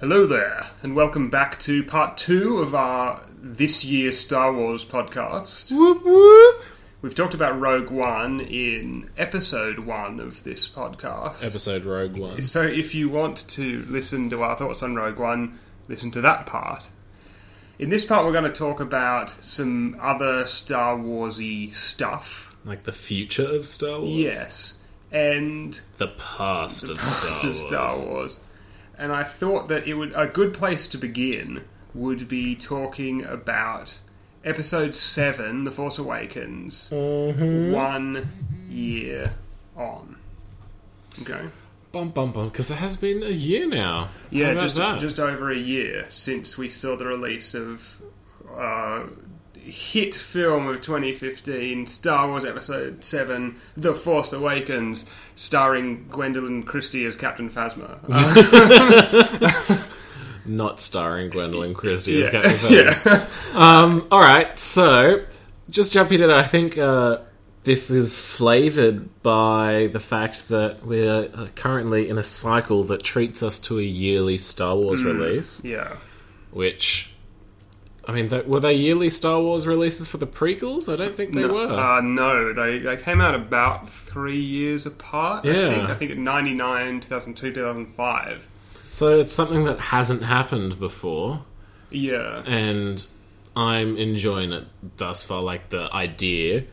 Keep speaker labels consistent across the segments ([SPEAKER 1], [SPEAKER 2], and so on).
[SPEAKER 1] Hello there, and welcome back to part two of our this year Star Wars podcast.
[SPEAKER 2] Whoop whoop.
[SPEAKER 1] We've talked about Rogue One in episode one of this podcast.
[SPEAKER 2] Episode Rogue One.
[SPEAKER 1] So if you want to listen to our thoughts on Rogue One, listen to that part. In this part, we're going to talk about some other Star Warsy stuff.
[SPEAKER 2] Like the future of Star Wars?
[SPEAKER 1] Yes, and
[SPEAKER 2] The past of
[SPEAKER 1] past
[SPEAKER 2] Star
[SPEAKER 1] of
[SPEAKER 2] Wars.
[SPEAKER 1] Star Wars. And I thought that it would a good place to begin would be talking about episode seven, The Force Awakens,
[SPEAKER 2] Mm-hmm.
[SPEAKER 1] one year on. Okay.
[SPEAKER 2] Bum bum bum, because it has been a year now.
[SPEAKER 1] Yeah, just
[SPEAKER 2] that?
[SPEAKER 1] just over a year since we saw the release of uh, hit film of 2015, Star Wars Episode Seven: The Force Awakens, starring Gwendoline Christie as Captain Phasma.
[SPEAKER 2] Not starring Gwendoline Christie as Captain Phasma.
[SPEAKER 1] yeah.
[SPEAKER 2] Um, alright, so just jumping in, I think uh, this is flavoured by the fact that we're uh, currently in a cycle that treats us to a yearly Star Wars release,
[SPEAKER 1] yeah.
[SPEAKER 2] which. I mean, th- were they yearly Star Wars releases for the prequels? I don't think they
[SPEAKER 1] no,
[SPEAKER 2] were.
[SPEAKER 1] Uh, no, they they came out about three years apart. I
[SPEAKER 2] Yeah.
[SPEAKER 1] think I think at 99, 2002, 2005.
[SPEAKER 2] So it's something that hasn't happened before,
[SPEAKER 1] Yeah.
[SPEAKER 2] and I'm enjoying it thus far, like the idea.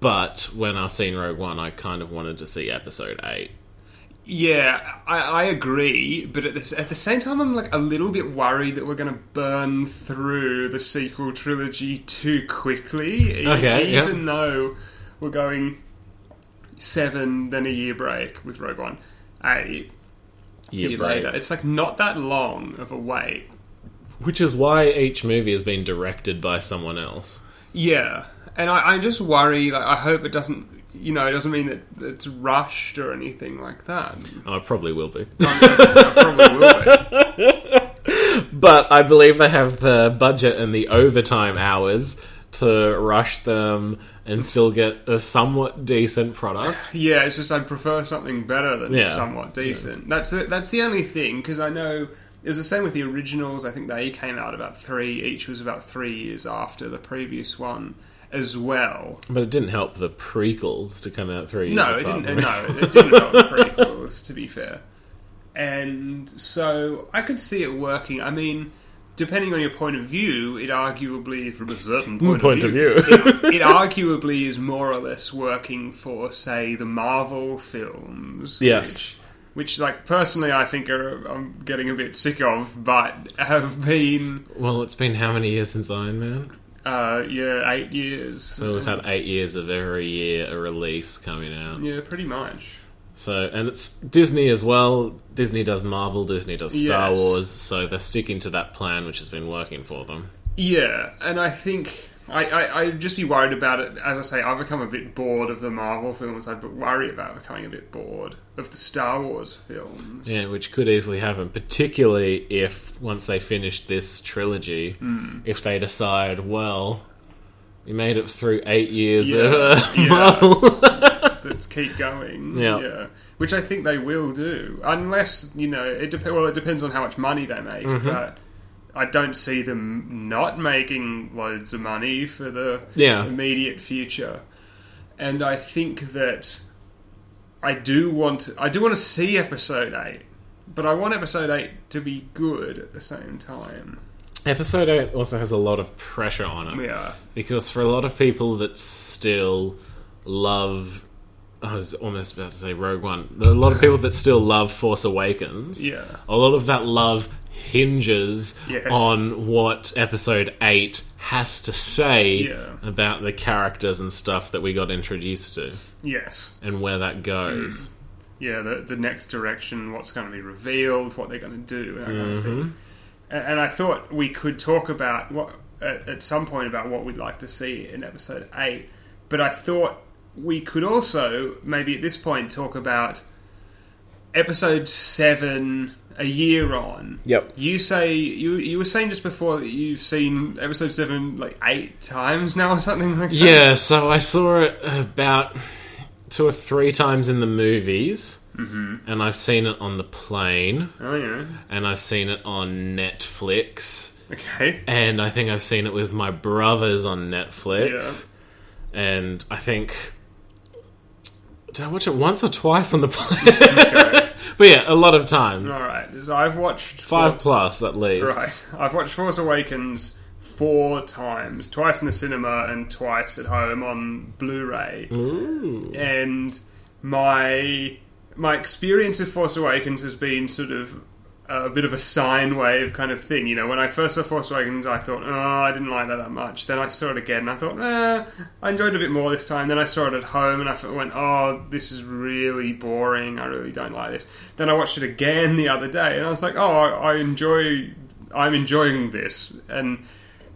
[SPEAKER 2] But when I seen Rogue One, I kind of wanted to see Episode Eight.
[SPEAKER 1] Yeah, I, I agree, but at the, at the same time, I'm like a little bit worried that we're going to burn through the sequel trilogy too quickly.
[SPEAKER 2] Okay, yeah.
[SPEAKER 1] even though we're going seven, then a year break with Rogue One, eight
[SPEAKER 2] Year
[SPEAKER 1] year later. It's like not that long of a wait.
[SPEAKER 2] Which is why each movie has been directed by someone else.
[SPEAKER 1] Yeah, and I, I just worry. Like, I hope it doesn't. You know, it doesn't mean that it's rushed or anything like that.
[SPEAKER 2] Oh, it probably will be.
[SPEAKER 1] I probably will. Be.
[SPEAKER 2] But I believe they have the budget and the overtime hours to rush them and still get a somewhat decent product.
[SPEAKER 1] Yeah, it's just I'd prefer something better than
[SPEAKER 2] Yeah.
[SPEAKER 1] somewhat decent. That's the, that's the only thing because I know it was the same with the originals. I think they came out about three. Each was about three years after the previous one as well.
[SPEAKER 2] But it didn't help the prequels to come out three years
[SPEAKER 1] No, it didn't. No, it didn't help the prequels. To be fair, and so I could see it working. I mean. Depending on your point of view, it arguably, from a certain point,
[SPEAKER 2] Point of view.
[SPEAKER 1] it, it arguably is more or less working for, say, the Marvel films.
[SPEAKER 2] Yes.
[SPEAKER 1] Which, which, like, personally, I think are, I'm getting a bit sick of, but have been,
[SPEAKER 2] Well, it's been how many years since Iron Man?
[SPEAKER 1] Uh, yeah, eight years.
[SPEAKER 2] So we've had eight years of every year a release coming out.
[SPEAKER 1] yeah, pretty much.
[SPEAKER 2] So and it's Disney as well. Disney does Marvel, Disney does Star
[SPEAKER 1] Yes.
[SPEAKER 2] Wars. So they're sticking to that plan, which has been working for them.
[SPEAKER 1] Yeah, and I think I, I, I'd just be worried about it. As I say, I've become a bit bored of the Marvel films. I'd worry about becoming a bit bored of the Star Wars films.
[SPEAKER 2] Yeah, which could easily happen, particularly if once they finish this trilogy,
[SPEAKER 1] Hmm.
[SPEAKER 2] if they decide, well, we made it through eight years
[SPEAKER 1] Yeah,
[SPEAKER 2] of uh,
[SPEAKER 1] yeah.
[SPEAKER 2] Marvel.
[SPEAKER 1] Let's keep going.
[SPEAKER 2] Yeah.
[SPEAKER 1] which I think they will do, unless you know it. Dep- well, it depends on how much money they make,
[SPEAKER 2] Mm-hmm.
[SPEAKER 1] but. I don't see them not making loads of money for the
[SPEAKER 2] Yeah.
[SPEAKER 1] immediate future, and I think that I do want I do want to see episode eight, but I want episode eight to be good at the same time.
[SPEAKER 2] Episode eight also has a lot of pressure on it.
[SPEAKER 1] Yeah,
[SPEAKER 2] Because for a lot of people that still love. I was almost about to say Rogue One. There are a lot of people that still love Force Awakens.
[SPEAKER 1] yeah,
[SPEAKER 2] A lot of that love hinges
[SPEAKER 1] Yes.
[SPEAKER 2] on what Episode 8 has to say
[SPEAKER 1] Yeah.
[SPEAKER 2] about the characters and stuff that we got introduced to
[SPEAKER 1] yes,
[SPEAKER 2] and where that goes.
[SPEAKER 1] yeah. The the next direction, what's going to be revealed, what they're going to do, that kind of
[SPEAKER 2] Mm-hmm.
[SPEAKER 1] thing. And, and I thought we could talk about what at, at some point about what we'd like to see in episode eight. But I thought we could also maybe at this point talk about episode seven a year on.
[SPEAKER 2] Yep.
[SPEAKER 1] You say you you were saying just before that you've seen episode seven like eight times now or something like that.
[SPEAKER 2] Yeah, so I saw it about two or three times in the movies, mm-hmm. and I've seen it on the plane,
[SPEAKER 1] Oh yeah.
[SPEAKER 2] and I've seen it on Netflix,
[SPEAKER 1] Okay.
[SPEAKER 2] and I think I've seen it with my brothers on Netflix, and I think did I watch it once or twice on the plane? but yeah, a lot of times,
[SPEAKER 1] All right. So I've watched
[SPEAKER 2] five
[SPEAKER 1] Force-
[SPEAKER 2] plus at least.
[SPEAKER 1] Right. I've watched Force Awakens four times, twice in the cinema and twice at home on Blu-ray.
[SPEAKER 2] Ooh.
[SPEAKER 1] and my my experience of Force Awakens has been sort of a bit of a sine wave kind of thing. You know, when I first saw Force Awakens, I thought, oh, I didn't like that that much. Then I saw it again, and I thought, eh, I enjoyed it a bit more this time. Then I saw it at home, and I went, oh, this is really boring. I really don't like this. Then I watched it again the other day, and I was like, oh, I, I enjoy, I'm enjoying this, and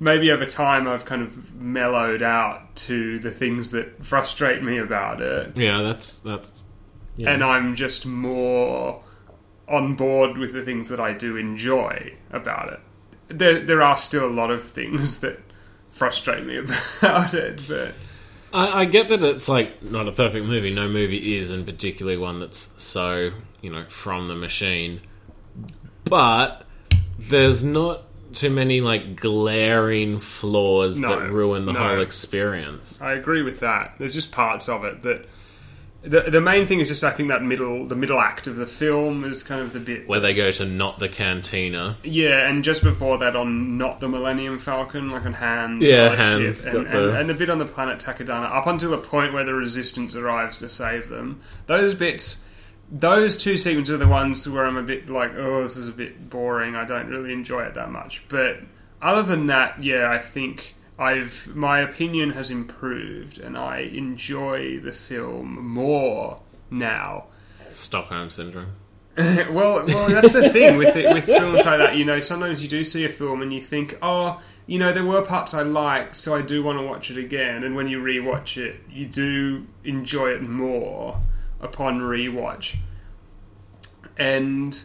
[SPEAKER 1] maybe over time I've kind of mellowed out to the things that frustrate me about it,
[SPEAKER 2] Yeah, that's that's. Yeah.
[SPEAKER 1] and I'm just more on board with the things that I do enjoy about it. There, there are still a lot of things that frustrate me about it, but
[SPEAKER 2] I, I get that it's like not a perfect movie. No movie is, and particularly one that's so you know from the machine. But there's not too many like glaring flaws
[SPEAKER 1] No,
[SPEAKER 2] that ruin the
[SPEAKER 1] no.
[SPEAKER 2] whole experience.
[SPEAKER 1] I agree with that. There's just parts of it that. The, the main thing is just I think that middle the middle act of the film is kind of the bit
[SPEAKER 2] Where they go to not the cantina.
[SPEAKER 1] Yeah, and just before that, on not the Millennium Falcon, like on Han's,
[SPEAKER 2] Yeah,
[SPEAKER 1] all that
[SPEAKER 2] Han's
[SPEAKER 1] shit,
[SPEAKER 2] got
[SPEAKER 1] and,
[SPEAKER 2] the-
[SPEAKER 1] and, and the bit on the planet Takodana, up until the point where the Resistance arrives to save them. Those bits, those two sequences are the ones where I'm a bit like, oh, this is a bit boring. I don't really enjoy it that much. But other than that, yeah, I think I've my opinion has improved, and I enjoy the film more now.
[SPEAKER 2] Stockholm syndrome.
[SPEAKER 1] well, well, that's the thing with it, with films like that. You know, sometimes you do see a film and you think, oh, you know, there were parts I liked, so I do want to watch it again. And when you rewatch it, you do enjoy it more upon rewatch. And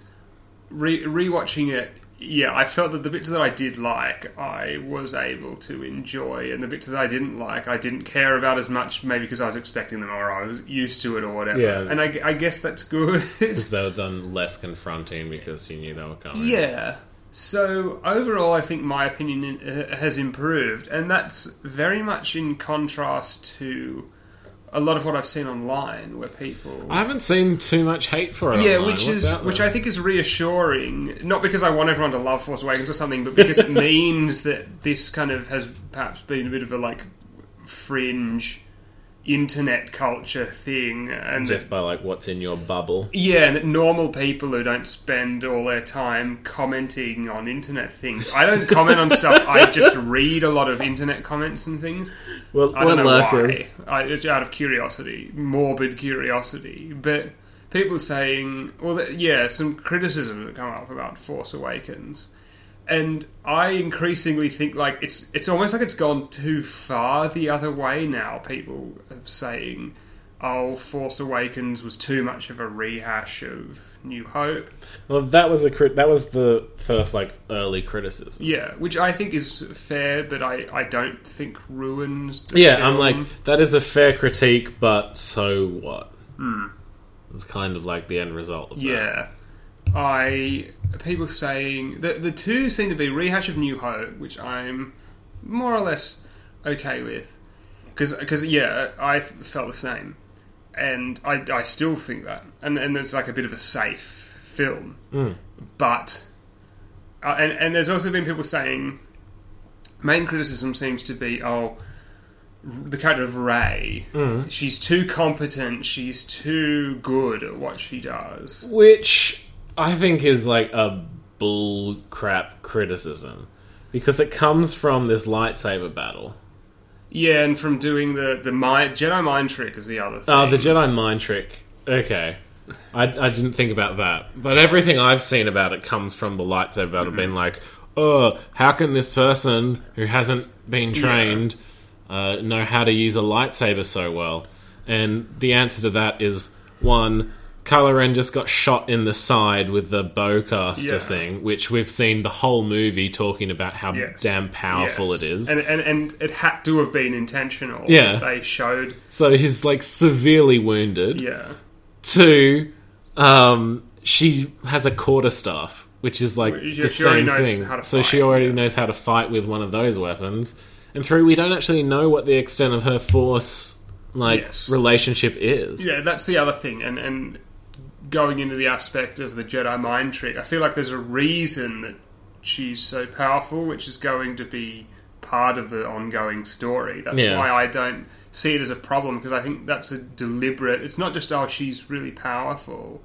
[SPEAKER 1] re- rewatching it, yeah, I felt that the bits that I did like, I was able to enjoy, and the bits that I didn't like, I didn't care about as much, maybe because I was expecting them or I was used to it or whatever.
[SPEAKER 2] Yeah.
[SPEAKER 1] And I, I guess that's good.
[SPEAKER 2] Because they were done less confronting because you knew they were coming.
[SPEAKER 1] Yeah. So overall, I think my opinion uh, has improved, and that's very much in contrast to a lot of what I've seen online, where people.
[SPEAKER 2] I haven't seen too much hate for it.
[SPEAKER 1] yeah,
[SPEAKER 2] online.
[SPEAKER 1] which
[SPEAKER 2] What's
[SPEAKER 1] is which? I think is reassuring. Not because I want everyone to love Force Awakens or something, but because it means that this kind of has perhaps been a bit of a like fringe internet culture thing, and
[SPEAKER 2] just by like what's in your bubble.
[SPEAKER 1] yeah, and that normal people who don't spend all their time commenting on internet things. I don't comment on stuff. I just read a lot of internet comments and things.
[SPEAKER 2] Well,
[SPEAKER 1] I don't know
[SPEAKER 2] lurkers.
[SPEAKER 1] why. I, it's out of curiosity, morbid curiosity. But people saying, well, yeah, some criticism that come up about Force Awakens. And I increasingly think like it's it's almost like it's gone too far the other way now. People are saying, "Oh, Force Awakens was too much of a rehash of New Hope."
[SPEAKER 2] Well, that was a crit- that was the first like early criticism.
[SPEAKER 1] Yeah, which I think is fair, but I, I don't think ruins. The
[SPEAKER 2] Yeah,
[SPEAKER 1] film.
[SPEAKER 2] I'm like that is a fair critique, but so what? Hmm. It's kind of like the end result. Of that.
[SPEAKER 1] I people saying the the two seem to be rehash of New Hope, which I'm more or less okay with, because yeah, I felt the same, and I I still think that, and and it's like a bit of a safe film, but uh, and and there's also been people saying main criticism seems to be oh the character of Rey she's too competent she's too good at what she does.
[SPEAKER 2] Which I think is like a bull crap criticism because it comes from this lightsaber battle.
[SPEAKER 1] yeah and from doing the the mind, Jedi mind trick is the other thing
[SPEAKER 2] Oh, the Jedi mind trick. Okay. I, I didn't think about that. But everything I've seen about it comes from the lightsaber battle being like, oh, how can this person who hasn't been trained uh, know how to use a lightsaber so well? And the answer to that is one, Kylo Ren just got shot in the side with the bowcaster
[SPEAKER 1] Yeah.
[SPEAKER 2] thing, which we've seen the whole movie talking about how
[SPEAKER 1] Yes.
[SPEAKER 2] damn powerful
[SPEAKER 1] Yes.
[SPEAKER 2] it is.
[SPEAKER 1] and, and and it had to have been intentional.
[SPEAKER 2] Yeah.
[SPEAKER 1] they showed.
[SPEAKER 2] so he's like severely wounded.
[SPEAKER 1] Yeah,
[SPEAKER 2] Two, um, she has a quarterstaff, which is like
[SPEAKER 1] she-
[SPEAKER 2] the
[SPEAKER 1] she
[SPEAKER 2] same thing. so she already
[SPEAKER 1] yeah.
[SPEAKER 2] knows how to fight with one of those weapons. And three, we don't actually know what the extent of her force like
[SPEAKER 1] Yes.
[SPEAKER 2] relationship is.
[SPEAKER 1] yeah, that's the other thing, and and going into the aspect of the Jedi mind trick, I feel like there's a reason that she's so powerful, which is going to be part of the ongoing story. That's
[SPEAKER 2] Yeah.
[SPEAKER 1] why I don't see it as a problem because I think that's a deliberate. It's not just oh she's really powerful.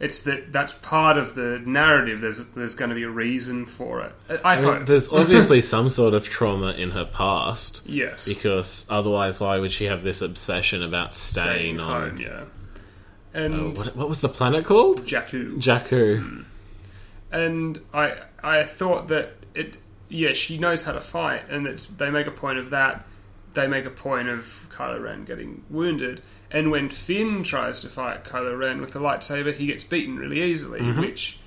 [SPEAKER 1] It's that that's part of the narrative. There's there's going to be a reason for it. I,
[SPEAKER 2] I mean,
[SPEAKER 1] hope.
[SPEAKER 2] there's obviously some sort of trauma in her past
[SPEAKER 1] yes.
[SPEAKER 2] because otherwise, why would she have this obsession about staying,
[SPEAKER 1] Staying
[SPEAKER 2] on?
[SPEAKER 1] home, yeah. And
[SPEAKER 2] what, what was the planet called?
[SPEAKER 1] Jakku.
[SPEAKER 2] Jakku.
[SPEAKER 1] and I I thought that it yeah she knows how to fight and it's, they make a point of that they make a point of Kylo Ren getting wounded and when Finn tries to fight Kylo Ren with the lightsaber he gets beaten really easily
[SPEAKER 2] Mm-hmm.
[SPEAKER 1] which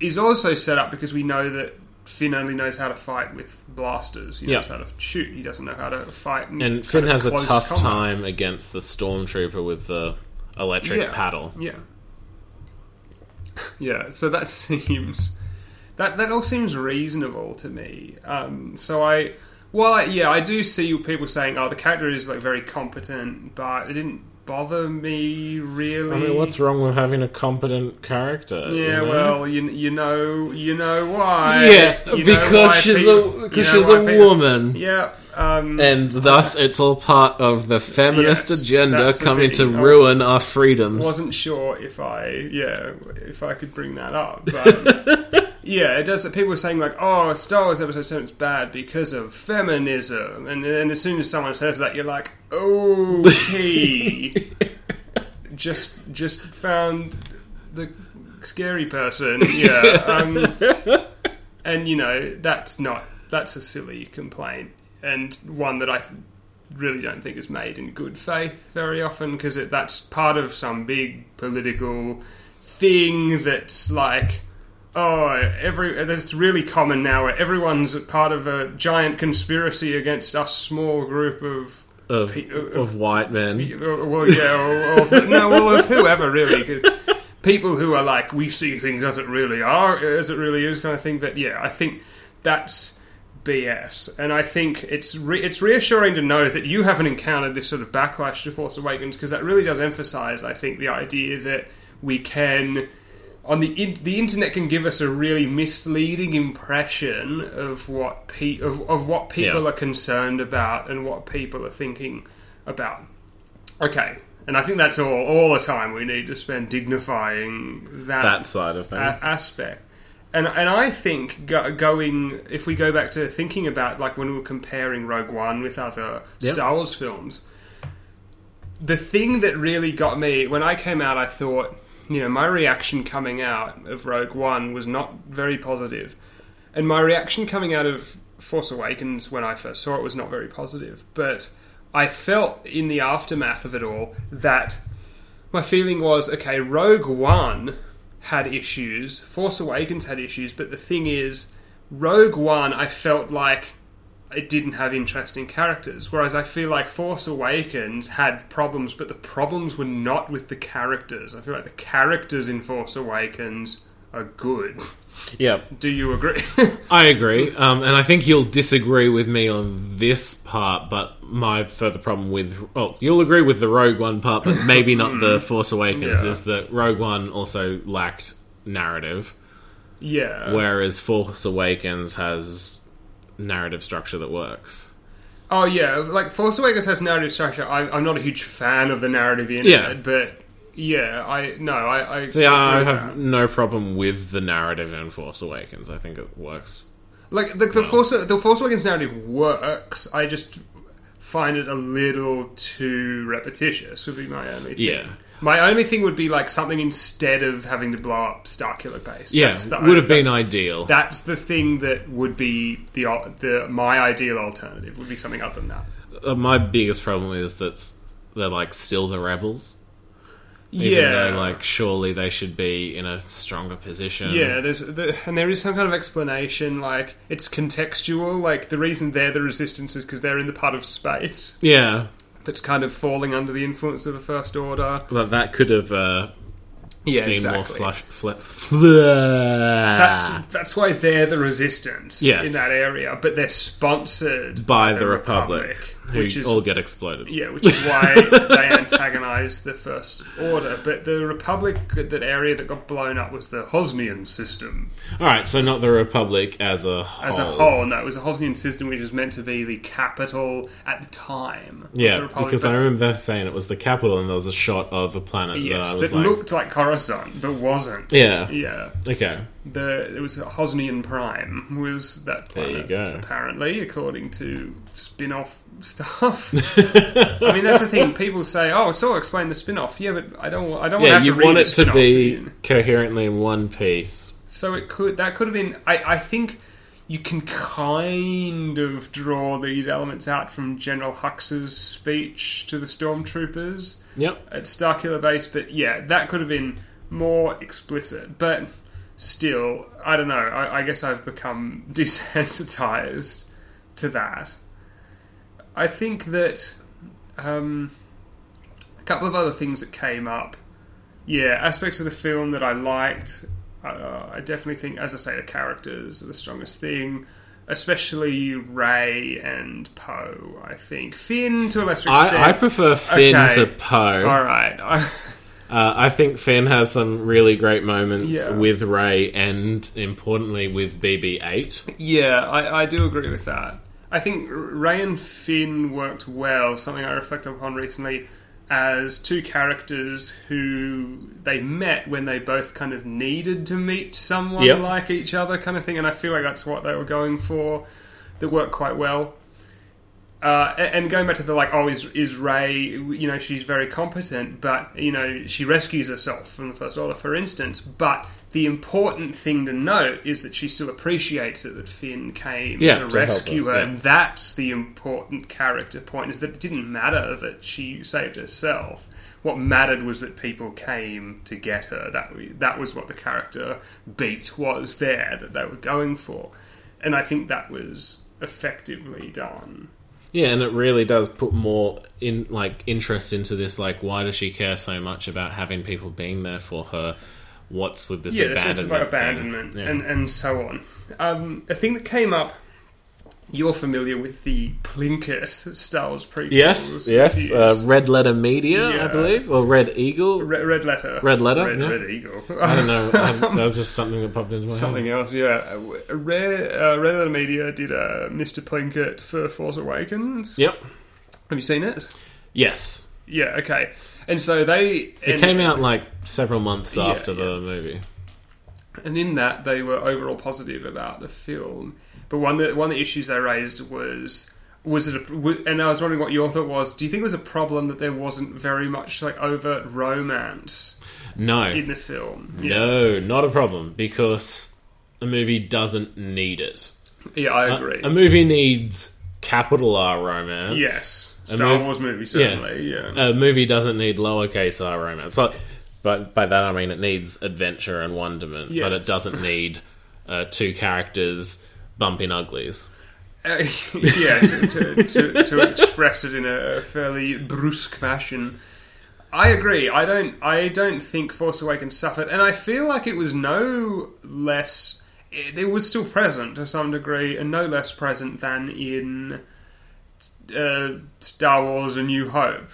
[SPEAKER 1] is also set up because we know that Finn only knows how to fight with blasters he knows how to shoot he doesn't know how to fight
[SPEAKER 2] And Finn has a tough
[SPEAKER 1] combat.
[SPEAKER 2] time against the stormtrooper with the electric
[SPEAKER 1] Yeah.
[SPEAKER 2] paddle.
[SPEAKER 1] Yeah. Yeah, so that seems that that all seems reasonable to me. Um, so I, well, I, yeah, I do see people saying, "Oh, the character is like very competent," but it didn't bother me really.
[SPEAKER 2] I mean, what's wrong with having a competent character? you
[SPEAKER 1] Yeah,
[SPEAKER 2] know?
[SPEAKER 1] well, you you know you know why.
[SPEAKER 2] yeah,
[SPEAKER 1] You
[SPEAKER 2] because
[SPEAKER 1] why
[SPEAKER 2] she's
[SPEAKER 1] people-
[SPEAKER 2] a
[SPEAKER 1] you
[SPEAKER 2] because
[SPEAKER 1] know
[SPEAKER 2] she's
[SPEAKER 1] why
[SPEAKER 2] a
[SPEAKER 1] people-
[SPEAKER 2] woman.
[SPEAKER 1] Yeah, um,
[SPEAKER 2] And thus, it's all part of the feminist
[SPEAKER 1] Yes,
[SPEAKER 2] agenda coming to. Ruin our freedoms.
[SPEAKER 1] wasn't sure if I yeah if I could bring that up, but yeah, it does. People were saying like, "Oh, Star Wars Episode Seven is bad because of feminism," and then as soon as someone says that, you're like, "Okay." just just found the scary person, yeah. Um, and you know that's not that's a silly complaint and one that I th- really don't think is made in good faith very often because that's part of some big political thing that's like oh every that's really common now where everyone's part of a giant conspiracy against a small group of
[SPEAKER 2] of,
[SPEAKER 1] Pe- of-
[SPEAKER 2] of white men.
[SPEAKER 1] Uh, well, yeah, or, or no, well, of whoever really, 'cause people who are like, we see things as it really are, as it really is, kind of thing. But yeah, I think that's BS, and I think it's re- it's reassuring to know that you haven't encountered this sort of backlash to Force Awakens because that really does emphasize, I think, the idea that we can. On the in- the internet can give us a really misleading impression of what pe- of, of what people
[SPEAKER 2] Yeah.
[SPEAKER 1] are concerned about and what people are thinking about. Okay, and I think that's all all the time we need to spend dignifying that,
[SPEAKER 2] That side of things.
[SPEAKER 1] a- aspect. And and I think go, going if we go back to thinking about like when we were comparing Rogue One with other
[SPEAKER 2] Yep.
[SPEAKER 1] Star Wars films, the thing that really got me when I came out, I thought, you know, my reaction coming out of Rogue One was not very positive, and my reaction coming out of Force Awakens when I first saw it was not very positive. But I felt in the aftermath of it all that my feeling was okay, Rogue One had issues, Force Awakens had issues, but the thing is, Rogue One, I felt like it didn't have interesting characters, whereas I feel like Force Awakens had problems, but the problems were not with the characters. I feel like the characters in Force Awakens are good.
[SPEAKER 2] yeah,
[SPEAKER 1] Do you agree?
[SPEAKER 2] I agree, um, and I think you'll disagree with me on this part. But my further problem with, well, you'll agree with the Rogue One part, but maybe not the Force Awakens.
[SPEAKER 1] Yeah.
[SPEAKER 2] Is that Rogue One also lacked narrative,
[SPEAKER 1] yeah.
[SPEAKER 2] whereas Force Awakens has narrative structure that works.
[SPEAKER 1] Oh yeah, like Force Awakens has narrative structure. I, I'm not a huge fan of the narrative in
[SPEAKER 2] Yeah.
[SPEAKER 1] it, but yeah, I no, I. I
[SPEAKER 2] So yeah, I have
[SPEAKER 1] that.
[SPEAKER 2] no problem with the narrative in Force Awakens. I think it works.
[SPEAKER 1] like the, the Force the Force Awakens narrative works. I just find it a little too repetitious. Would be my only thing.
[SPEAKER 2] Yeah.
[SPEAKER 1] My only thing would be like something instead of having to blow up Starkiller Base.
[SPEAKER 2] Yeah,
[SPEAKER 1] That's the-
[SPEAKER 2] would have been ideal.
[SPEAKER 1] That's the thing that would be the the my ideal alternative would be something other than that.
[SPEAKER 2] Uh, my biggest problem is that they're like still the rebels. Even
[SPEAKER 1] Yeah.
[SPEAKER 2] though, like, surely they should be in a stronger position.
[SPEAKER 1] Yeah, there's the, and there is some kind of explanation. Like it's contextual. Like the reason they're the resistance is because they're in the part of space
[SPEAKER 2] Yeah.
[SPEAKER 1] that's kind of falling under the influence of the First Order.
[SPEAKER 2] But that could have uh,
[SPEAKER 1] Yeah,
[SPEAKER 2] been more flush. Fl-
[SPEAKER 1] That's that's why they're the resistance
[SPEAKER 2] Yes.
[SPEAKER 1] in that area, but they're sponsored
[SPEAKER 2] by the Republic, who
[SPEAKER 1] which is
[SPEAKER 2] all get exploded.
[SPEAKER 1] yeah, which is why they antagonize the First Order. But the Republic, that area that got blown up was the Hosnian system.
[SPEAKER 2] All right, so not the Republic as a whole.
[SPEAKER 1] As a whole, no, it was a Hosnian system which was meant to be the capital at the time. of the
[SPEAKER 2] Yeah, because
[SPEAKER 1] but-
[SPEAKER 2] I remember saying it was the capital, and there was a shot of a planet
[SPEAKER 1] Yes,
[SPEAKER 2] that I was
[SPEAKER 1] that
[SPEAKER 2] like,
[SPEAKER 1] looked like Coruscant, but wasn't.
[SPEAKER 2] Yeah.
[SPEAKER 1] yeah.
[SPEAKER 2] okay,
[SPEAKER 1] The it was Hosnian Prime was that
[SPEAKER 2] There you
[SPEAKER 1] planet.
[SPEAKER 2] go.
[SPEAKER 1] Apparently, according to spin-off stuff. I mean, that's the thing. People say, "Oh, it's all explain the spin-off." Yeah, but I don't. I don't
[SPEAKER 2] yeah,
[SPEAKER 1] want to
[SPEAKER 2] you
[SPEAKER 1] have to read
[SPEAKER 2] want it to be
[SPEAKER 1] again.
[SPEAKER 2] coherently in one piece.
[SPEAKER 1] So it could. That could have been. I. I think. You can kind of draw these elements out from General Hux's speech to the stormtroopers.
[SPEAKER 2] Yep.
[SPEAKER 1] at Starkiller Base, but yeah, that could have been more explicit. But still, I don't know. I, I guess I've become desensitized to that. I think that um, a couple of other things that came up. Yeah, aspects of the film that I liked. Uh, I definitely think, as I say, the characters are the strongest thing. Especially Rey and Poe, I think. Finn, to a lesser extent.
[SPEAKER 2] I, I prefer Finn
[SPEAKER 1] Okay.
[SPEAKER 2] to Poe.
[SPEAKER 1] All right.
[SPEAKER 2] Uh, I think Finn has some really great moments
[SPEAKER 1] Yeah.
[SPEAKER 2] with Rey, and importantly with BB-8.
[SPEAKER 1] yeah, I, I do agree with that. I think Rey and Finn worked well. Something I reflected upon recently as two characters who they met when they both kind of needed to meet someone
[SPEAKER 2] Yep.
[SPEAKER 1] like each other, kind of thing. And I feel like that's what they were going for. That worked quite well. Uh, and going back to the like, oh, is is Rey? You know, she's very competent, but you know, she rescues herself from the First Order, for instance. But the important thing to note is that she still appreciates it that Finn came
[SPEAKER 2] Yeah,
[SPEAKER 1] to
[SPEAKER 2] to
[SPEAKER 1] rescue
[SPEAKER 2] her,
[SPEAKER 1] her,
[SPEAKER 2] yeah.
[SPEAKER 1] and that's the important character point. Is that it didn't matter that she saved herself. What mattered was that people came to get her. That that was what the character beat was there that they were going for, and I think that was effectively done.
[SPEAKER 2] Yeah, and it really does put more in like interest into this. Like, why does she care so much about having people being there for her? What's with this
[SPEAKER 1] yeah, the
[SPEAKER 2] abandonment?
[SPEAKER 1] sense of like abandonment
[SPEAKER 2] Yeah.
[SPEAKER 1] and, and so on. Um, a thing that came up, you're familiar with the Plinkett Wars prequels.
[SPEAKER 2] yes, yes, uh. Red Letter Media, I believe, or Red Eagle.
[SPEAKER 1] Red, Red Letter.
[SPEAKER 2] Red Letter,
[SPEAKER 1] Red,
[SPEAKER 2] yeah.
[SPEAKER 1] Red Eagle.
[SPEAKER 2] I don't know. I, that was just something that popped into my
[SPEAKER 1] Something else, yeah. Red, uh, Red Letter Media did uh, Mr. Plinkett for Force Awakens.
[SPEAKER 2] Yep.
[SPEAKER 1] Have you seen it?
[SPEAKER 2] Yes.
[SPEAKER 1] Yeah, okay. And so they.
[SPEAKER 2] It
[SPEAKER 1] and-
[SPEAKER 2] came out like several months
[SPEAKER 1] Yeah,
[SPEAKER 2] after
[SPEAKER 1] yeah.
[SPEAKER 2] the movie.
[SPEAKER 1] and in that they were overall positive about the film. But one of the, one of the issues they raised was was it a, and I was wondering what your thought was. Do you think it was a problem that there wasn't very much like overt romance
[SPEAKER 2] No.
[SPEAKER 1] in the film?
[SPEAKER 2] No, not a problem because a movie doesn't need it.
[SPEAKER 1] Yeah, I agree.
[SPEAKER 2] A, movie needs capital R romance.
[SPEAKER 1] yes,
[SPEAKER 2] A
[SPEAKER 1] Star
[SPEAKER 2] mov-
[SPEAKER 1] Wars movie certainly. Yeah,
[SPEAKER 2] A movie doesn't need lowercase r romance. Like, but by that I mean it needs adventure and wonderment, but it doesn't need uh, two characters bumping uglies.
[SPEAKER 1] Uh, yes, to, to, to express it in a fairly brusque fashion. I agree. I don't. I don't think Force Awakens suffered, and I feel like it was no less. It, it was still present to some degree, and no less present than in uh, Star Wars: A New Hope,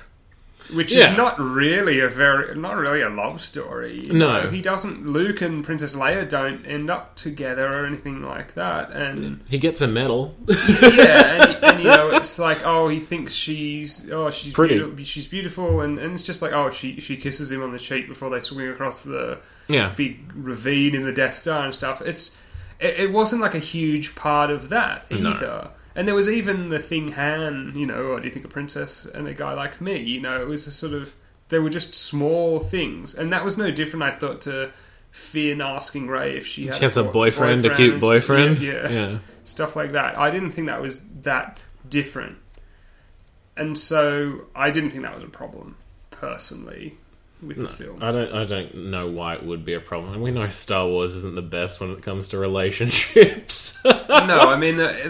[SPEAKER 1] which
[SPEAKER 2] Yeah.
[SPEAKER 1] is not really a very, not really a love story.
[SPEAKER 2] No.
[SPEAKER 1] know. he doesn't. Luke and Princess Leia don't end up together or anything like that, and
[SPEAKER 2] He gets a medal.
[SPEAKER 1] yeah, and, and you know, it's like, oh, he thinks she's, oh, she's
[SPEAKER 2] Pretty.
[SPEAKER 1] beautiful, she's beautiful, and, and it's just like, oh, she she kisses him on the cheek before they swing across the
[SPEAKER 2] yeah.
[SPEAKER 1] big ravine in the Death Star and stuff. It's it, it wasn't like a huge part of that
[SPEAKER 2] No.
[SPEAKER 1] And there was even the thing Han, you know, or do you think a Princess and a guy like me? You know, it was a sort of they were just small things, and that was no different. I thought to Finn asking Rey if she had
[SPEAKER 2] She has a
[SPEAKER 1] bo-
[SPEAKER 2] boyfriend, a cute boyfriend.
[SPEAKER 1] yeah,
[SPEAKER 2] yeah.
[SPEAKER 1] stuff like that. I didn't think that was that different, and so I didn't think that was a problem personally. with the film.
[SPEAKER 2] I don't. I don't know why it would be a problem. We know Star Wars isn't the best when it comes to relationships.
[SPEAKER 1] No, I mean the, the,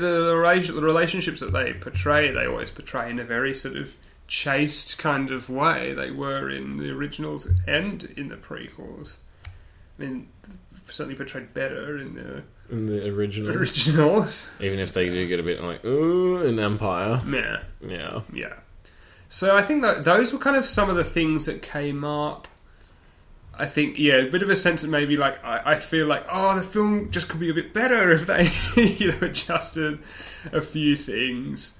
[SPEAKER 1] the relationships that they portray, they always portray in a very sort of chaste kind of way. They were in the originals and in the prequels. I mean, certainly portrayed better in the
[SPEAKER 2] in the original,
[SPEAKER 1] originals.
[SPEAKER 2] even if they do get a bit like ooh an Empire.
[SPEAKER 1] Yeah,
[SPEAKER 2] Yeah.
[SPEAKER 1] yeah. So I think that those were kind of some of the things that came up. I think, yeah, a bit of a sense that maybe like I, I feel like oh, the film just could be a bit better if they you know adjusted a few things.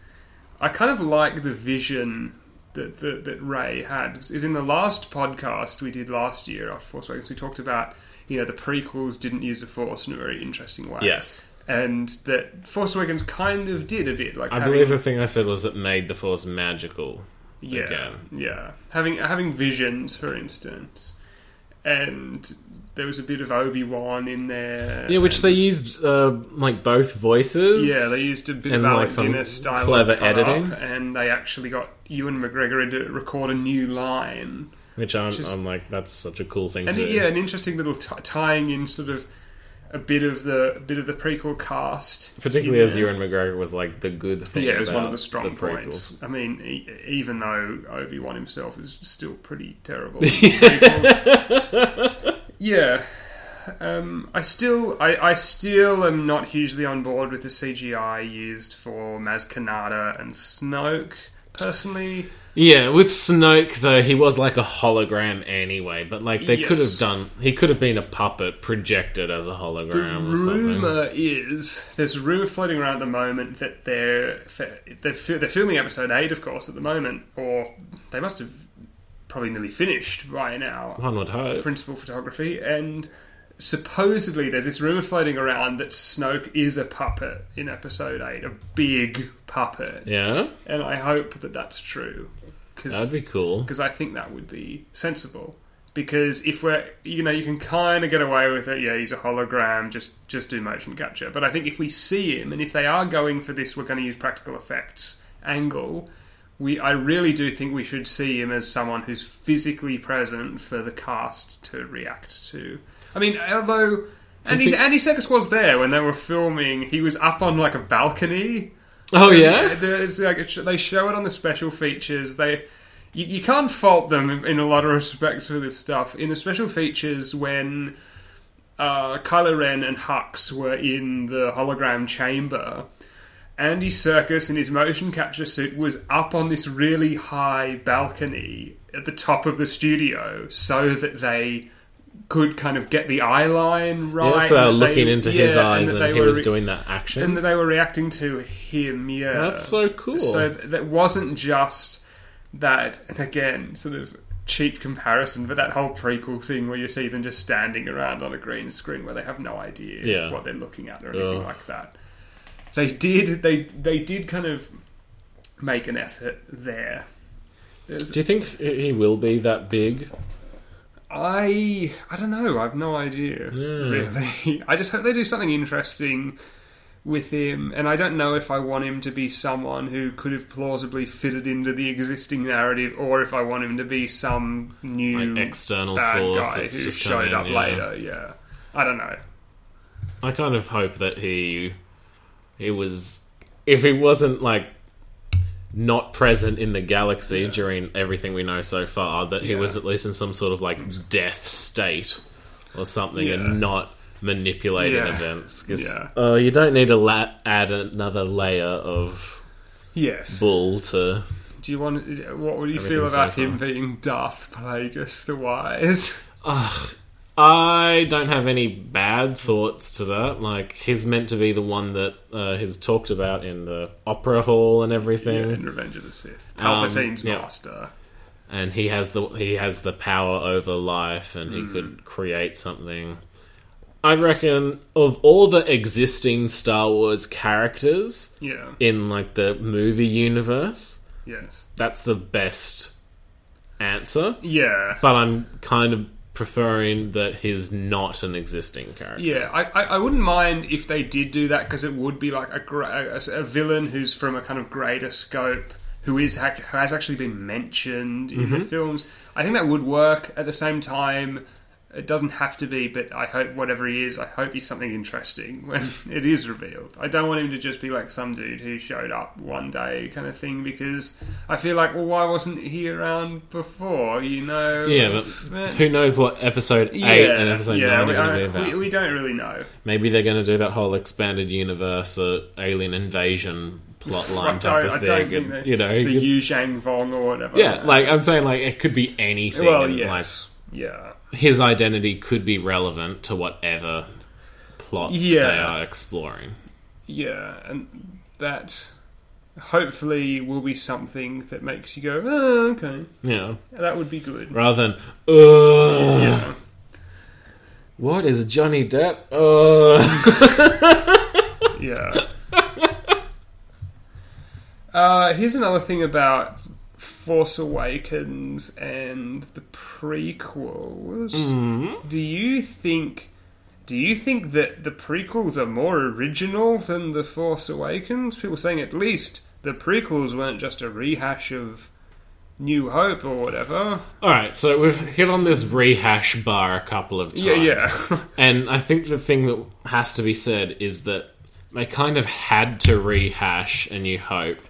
[SPEAKER 1] I kind of like the vision that that, that Rey had. Is in the last podcast we did last year after Force Awakens, we talked about you know the prequels didn't use the Force in a very interesting way.
[SPEAKER 2] Yes.
[SPEAKER 1] and that Force Awakens kind of did a bit like
[SPEAKER 2] I Having, believe the thing I said was it made the Force magical.
[SPEAKER 1] yeah,
[SPEAKER 2] again.
[SPEAKER 1] yeah, having having visions, for instance, and there was a bit of Obi Wan in there.
[SPEAKER 2] Yeah, which they used uh, like both voices.
[SPEAKER 1] yeah they used a bit
[SPEAKER 2] and,
[SPEAKER 1] of
[SPEAKER 2] like,
[SPEAKER 1] Alec
[SPEAKER 2] some
[SPEAKER 1] style
[SPEAKER 2] clever editing.
[SPEAKER 1] and they actually got Ewan McGregor to record a new line.
[SPEAKER 2] which I'm,
[SPEAKER 1] which is-
[SPEAKER 2] I'm like that's such a cool thing
[SPEAKER 1] and
[SPEAKER 2] to do.
[SPEAKER 1] yeah, an interesting little t- tying in sort of a bit of the a bit of the prequel cast,
[SPEAKER 2] Particularly as. Ewan McGregor was like the good thing.
[SPEAKER 1] Yeah, it was one of the strong
[SPEAKER 2] prequels.
[SPEAKER 1] points. I mean, e- even though Obi Wan himself is still pretty terrible. yeah, um, I still, I, I still am not hugely on board with the CGI used for Maz Kanata and Snoke. Personally,
[SPEAKER 2] Yeah, with Snoke though, he was like a hologram anyway. But like they could have done, he could have been a puppet projected as a
[SPEAKER 1] The
[SPEAKER 2] hologram or something.
[SPEAKER 1] rumor is there's a rumor floating around at the moment that they're they're, they're filming episode eight, of course, at the moment, or they must have probably nearly finished by now.
[SPEAKER 2] One would hope.
[SPEAKER 1] Principal photography, and supposedly there's this rumor floating around that Snoke is a puppet in episode eight, a big puppet,
[SPEAKER 2] Yeah,
[SPEAKER 1] and I hope that that's true because
[SPEAKER 2] that'd be cool.
[SPEAKER 1] because I think that would be sensible. Because if we're, you know, you can kind of get away with it. Yeah, he's a hologram. Just, just do motion capture. But I think if we see him, and if they are going for this, we're going to use practical effects angle. We, I really do think we should see him as someone who's physically present for the cast to react to. I mean, although Andy,
[SPEAKER 2] think-
[SPEAKER 1] Andy Serkis was there when they were filming. He was up on like a balcony.
[SPEAKER 2] Oh yeah,
[SPEAKER 1] There's like a they show it on the special features. They you, you can't fault them in, a lot of respects for this stuff. In the special features, when uh, Kylo Ren and Hux were in the hologram chamber, Andy Serkis in his motion capture suit was up on this really high balcony at the top of the studio, so that they could kind of get the eye line right.
[SPEAKER 2] yeah. So
[SPEAKER 1] and that
[SPEAKER 2] looking
[SPEAKER 1] they-
[SPEAKER 2] into his
[SPEAKER 1] yeah,
[SPEAKER 2] eyes,
[SPEAKER 1] that
[SPEAKER 2] and,
[SPEAKER 1] they
[SPEAKER 2] he was
[SPEAKER 1] re-
[SPEAKER 2] doing that action.
[SPEAKER 1] and that they were reacting to him. Yeah,
[SPEAKER 2] That's so cool.
[SPEAKER 1] So th- that wasn't just that, and again, sort of cheap comparison, but that whole prequel thing where you see them just standing around on a green screen where they have no idea
[SPEAKER 2] Yeah.
[SPEAKER 1] what they're looking at or anything
[SPEAKER 2] Ugh.
[SPEAKER 1] like that. They did. They they did kind of make an effort there. There's,
[SPEAKER 2] Do you think he will be that big?
[SPEAKER 1] I I don't know. I've no idea. Really, I just hope they do something interesting with him, and I don't know if I want him to be someone who could have plausibly fitted into the existing narrative, or if I want him to be some new
[SPEAKER 2] Like external
[SPEAKER 1] bad
[SPEAKER 2] force
[SPEAKER 1] guy who
[SPEAKER 2] just
[SPEAKER 1] showed up
[SPEAKER 2] yeah.
[SPEAKER 1] later. Yeah, I don't know.
[SPEAKER 2] I kind of hope that he he was if he wasn't like not present in the galaxy during everything we know so far, that he
[SPEAKER 1] Yeah.
[SPEAKER 2] was at least in some sort of like death state or something,
[SPEAKER 1] Yeah.
[SPEAKER 2] and not manipulating
[SPEAKER 1] Yeah.
[SPEAKER 2] events. Because
[SPEAKER 1] Yeah.
[SPEAKER 2] uh, you don't need to la- add another layer of
[SPEAKER 1] Yes.
[SPEAKER 2] bull to.
[SPEAKER 1] Do you want? What would you feel about
[SPEAKER 2] far.
[SPEAKER 1] him being Darth Plagueis the Wise?
[SPEAKER 2] I don't have any bad thoughts to that. Like he's meant to be the one that uh, he's talked about in the opera hall and
[SPEAKER 1] Yeah,
[SPEAKER 2] everything.
[SPEAKER 1] in Revenge of the Sith,
[SPEAKER 2] Um,
[SPEAKER 1] Palpatine's
[SPEAKER 2] yeah.
[SPEAKER 1] master.
[SPEAKER 2] and he has the he has the power over life and he
[SPEAKER 1] Hmm.
[SPEAKER 2] could create something i reckon of all the existing star wars characters
[SPEAKER 1] Yeah.
[SPEAKER 2] in like the movie universe
[SPEAKER 1] Yes.
[SPEAKER 2] that's the best answer
[SPEAKER 1] Yeah.
[SPEAKER 2] but i'm kind of preferring that he's not an existing character
[SPEAKER 1] Yeah, I, I, I wouldn't mind if they did do that because it would be like a, a, a villain who's from a kind of greater scope who is who has actually been mentioned in
[SPEAKER 2] Mm-hmm.
[SPEAKER 1] the films. I think that would work. At the same time, it doesn't have to be. But I hope whatever he is, I hope he's something interesting when it is revealed. I don't want him to just be like some dude who showed up one day kind of thing because I feel like, well, why wasn't he around before? You know?
[SPEAKER 2] Yeah, but who knows what episode eight and episode
[SPEAKER 1] yeah,
[SPEAKER 2] nine
[SPEAKER 1] we,
[SPEAKER 2] are going to be about?
[SPEAKER 1] we, we don't really know.
[SPEAKER 2] Maybe they're going to do that whole expanded universe, uh, alien invasion plot line type of thing. and, you know,
[SPEAKER 1] the Yu Shang Vong or whatever.
[SPEAKER 2] yeah, like I'm saying, like it could be anything.
[SPEAKER 1] well, yes, yeah,
[SPEAKER 2] like his identity could be relevant to whatever plots
[SPEAKER 1] Yeah.
[SPEAKER 2] they are exploring.
[SPEAKER 1] yeah, and that hopefully will be something that makes you go, oh, okay,
[SPEAKER 2] Yeah,
[SPEAKER 1] that would be good.
[SPEAKER 2] rather than, Ugh,
[SPEAKER 1] Yeah.
[SPEAKER 2] what is Johnny Depp? Ugh.
[SPEAKER 1] Yeah. uh, here's another thing about Force Awakens and the prequels.
[SPEAKER 2] Mm-hmm.
[SPEAKER 1] Do you think? Do you think that the prequels are more original than the Force Awakens? People saying at least the prequels weren't just a rehash of New Hope or whatever.
[SPEAKER 2] All right, so we've hit on this rehash bar a couple of times.
[SPEAKER 1] Yeah, yeah.
[SPEAKER 2] And I think the thing that has to be said is that they kind of had to rehash A New Hope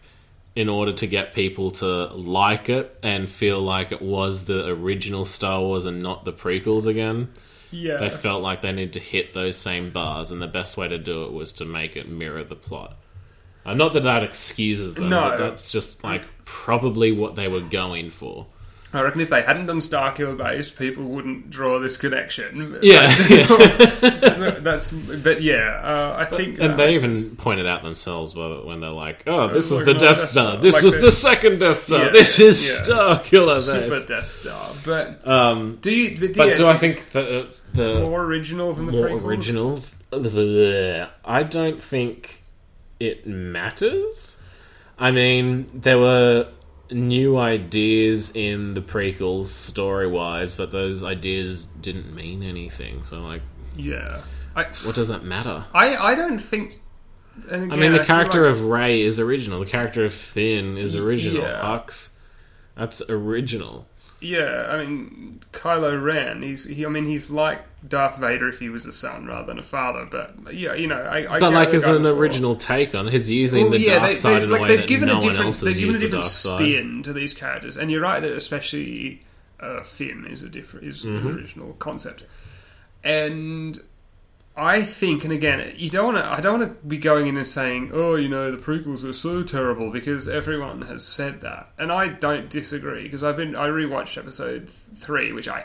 [SPEAKER 2] in order to get people to like it and feel like it was the original Star Wars and not the prequels again.
[SPEAKER 1] yeah.
[SPEAKER 2] They felt like they needed to hit those same bars, and the best way to do it was to make it mirror the plot. Uh, not that that excuses them,
[SPEAKER 1] No.
[SPEAKER 2] but that's just like probably what they were going for.
[SPEAKER 1] I reckon if they hadn't done Starkiller Base, people wouldn't draw this connection.
[SPEAKER 2] Yeah,
[SPEAKER 1] that's but yeah, uh, I think
[SPEAKER 2] And they even
[SPEAKER 1] sense.
[SPEAKER 2] pointed out themselves when they're like, "Oh, this is the Death
[SPEAKER 1] Death
[SPEAKER 2] Star.
[SPEAKER 1] Star.
[SPEAKER 2] This
[SPEAKER 1] Like
[SPEAKER 2] was
[SPEAKER 1] the-
[SPEAKER 2] the second Death Star.
[SPEAKER 1] Yeah,
[SPEAKER 2] this is
[SPEAKER 1] yeah.
[SPEAKER 2] Star Killer
[SPEAKER 1] super
[SPEAKER 2] Base."
[SPEAKER 1] Death Star. But
[SPEAKER 2] Um,
[SPEAKER 1] do you? But do,
[SPEAKER 2] but
[SPEAKER 1] you,
[SPEAKER 2] do I think that it's the
[SPEAKER 1] more original than the
[SPEAKER 2] more
[SPEAKER 1] prequels?
[SPEAKER 2] originals? I don't think it matters. I mean, there were new ideas in the prequels story wise, but those ideas didn't mean anything. So, like,
[SPEAKER 1] Yeah, I,
[SPEAKER 2] what does that matter?
[SPEAKER 1] I, I don't think. And again,
[SPEAKER 2] I mean, the
[SPEAKER 1] feel
[SPEAKER 2] character
[SPEAKER 1] like-
[SPEAKER 2] of Rey is original. The character of Finn is original.
[SPEAKER 1] Yeah.
[SPEAKER 2] Hux, that's original.
[SPEAKER 1] yeah, I mean, Kylo Ren. He's he. I mean, he's like Darth Vader if he was a son rather than a father. But yeah, you know, I. I
[SPEAKER 2] But like, as an original take on, he's using
[SPEAKER 1] Well,
[SPEAKER 2] the
[SPEAKER 1] yeah,
[SPEAKER 2] dark
[SPEAKER 1] they,
[SPEAKER 2] side
[SPEAKER 1] they,
[SPEAKER 2] in a way
[SPEAKER 1] they've
[SPEAKER 2] that
[SPEAKER 1] given
[SPEAKER 2] no
[SPEAKER 1] a
[SPEAKER 2] one
[SPEAKER 1] different,
[SPEAKER 2] else
[SPEAKER 1] they've
[SPEAKER 2] has
[SPEAKER 1] given a different
[SPEAKER 2] dark side.
[SPEAKER 1] spin to these characters, and you're right that especially uh, Finn is a different is
[SPEAKER 2] Mm-hmm.
[SPEAKER 1] an original concept, and I think, and again, you don't want to. I don't want to be going in and saying, "Oh, you know, the prequels are so terrible," because everyone has said that, and I don't disagree because I've been I rewatched episode three, which I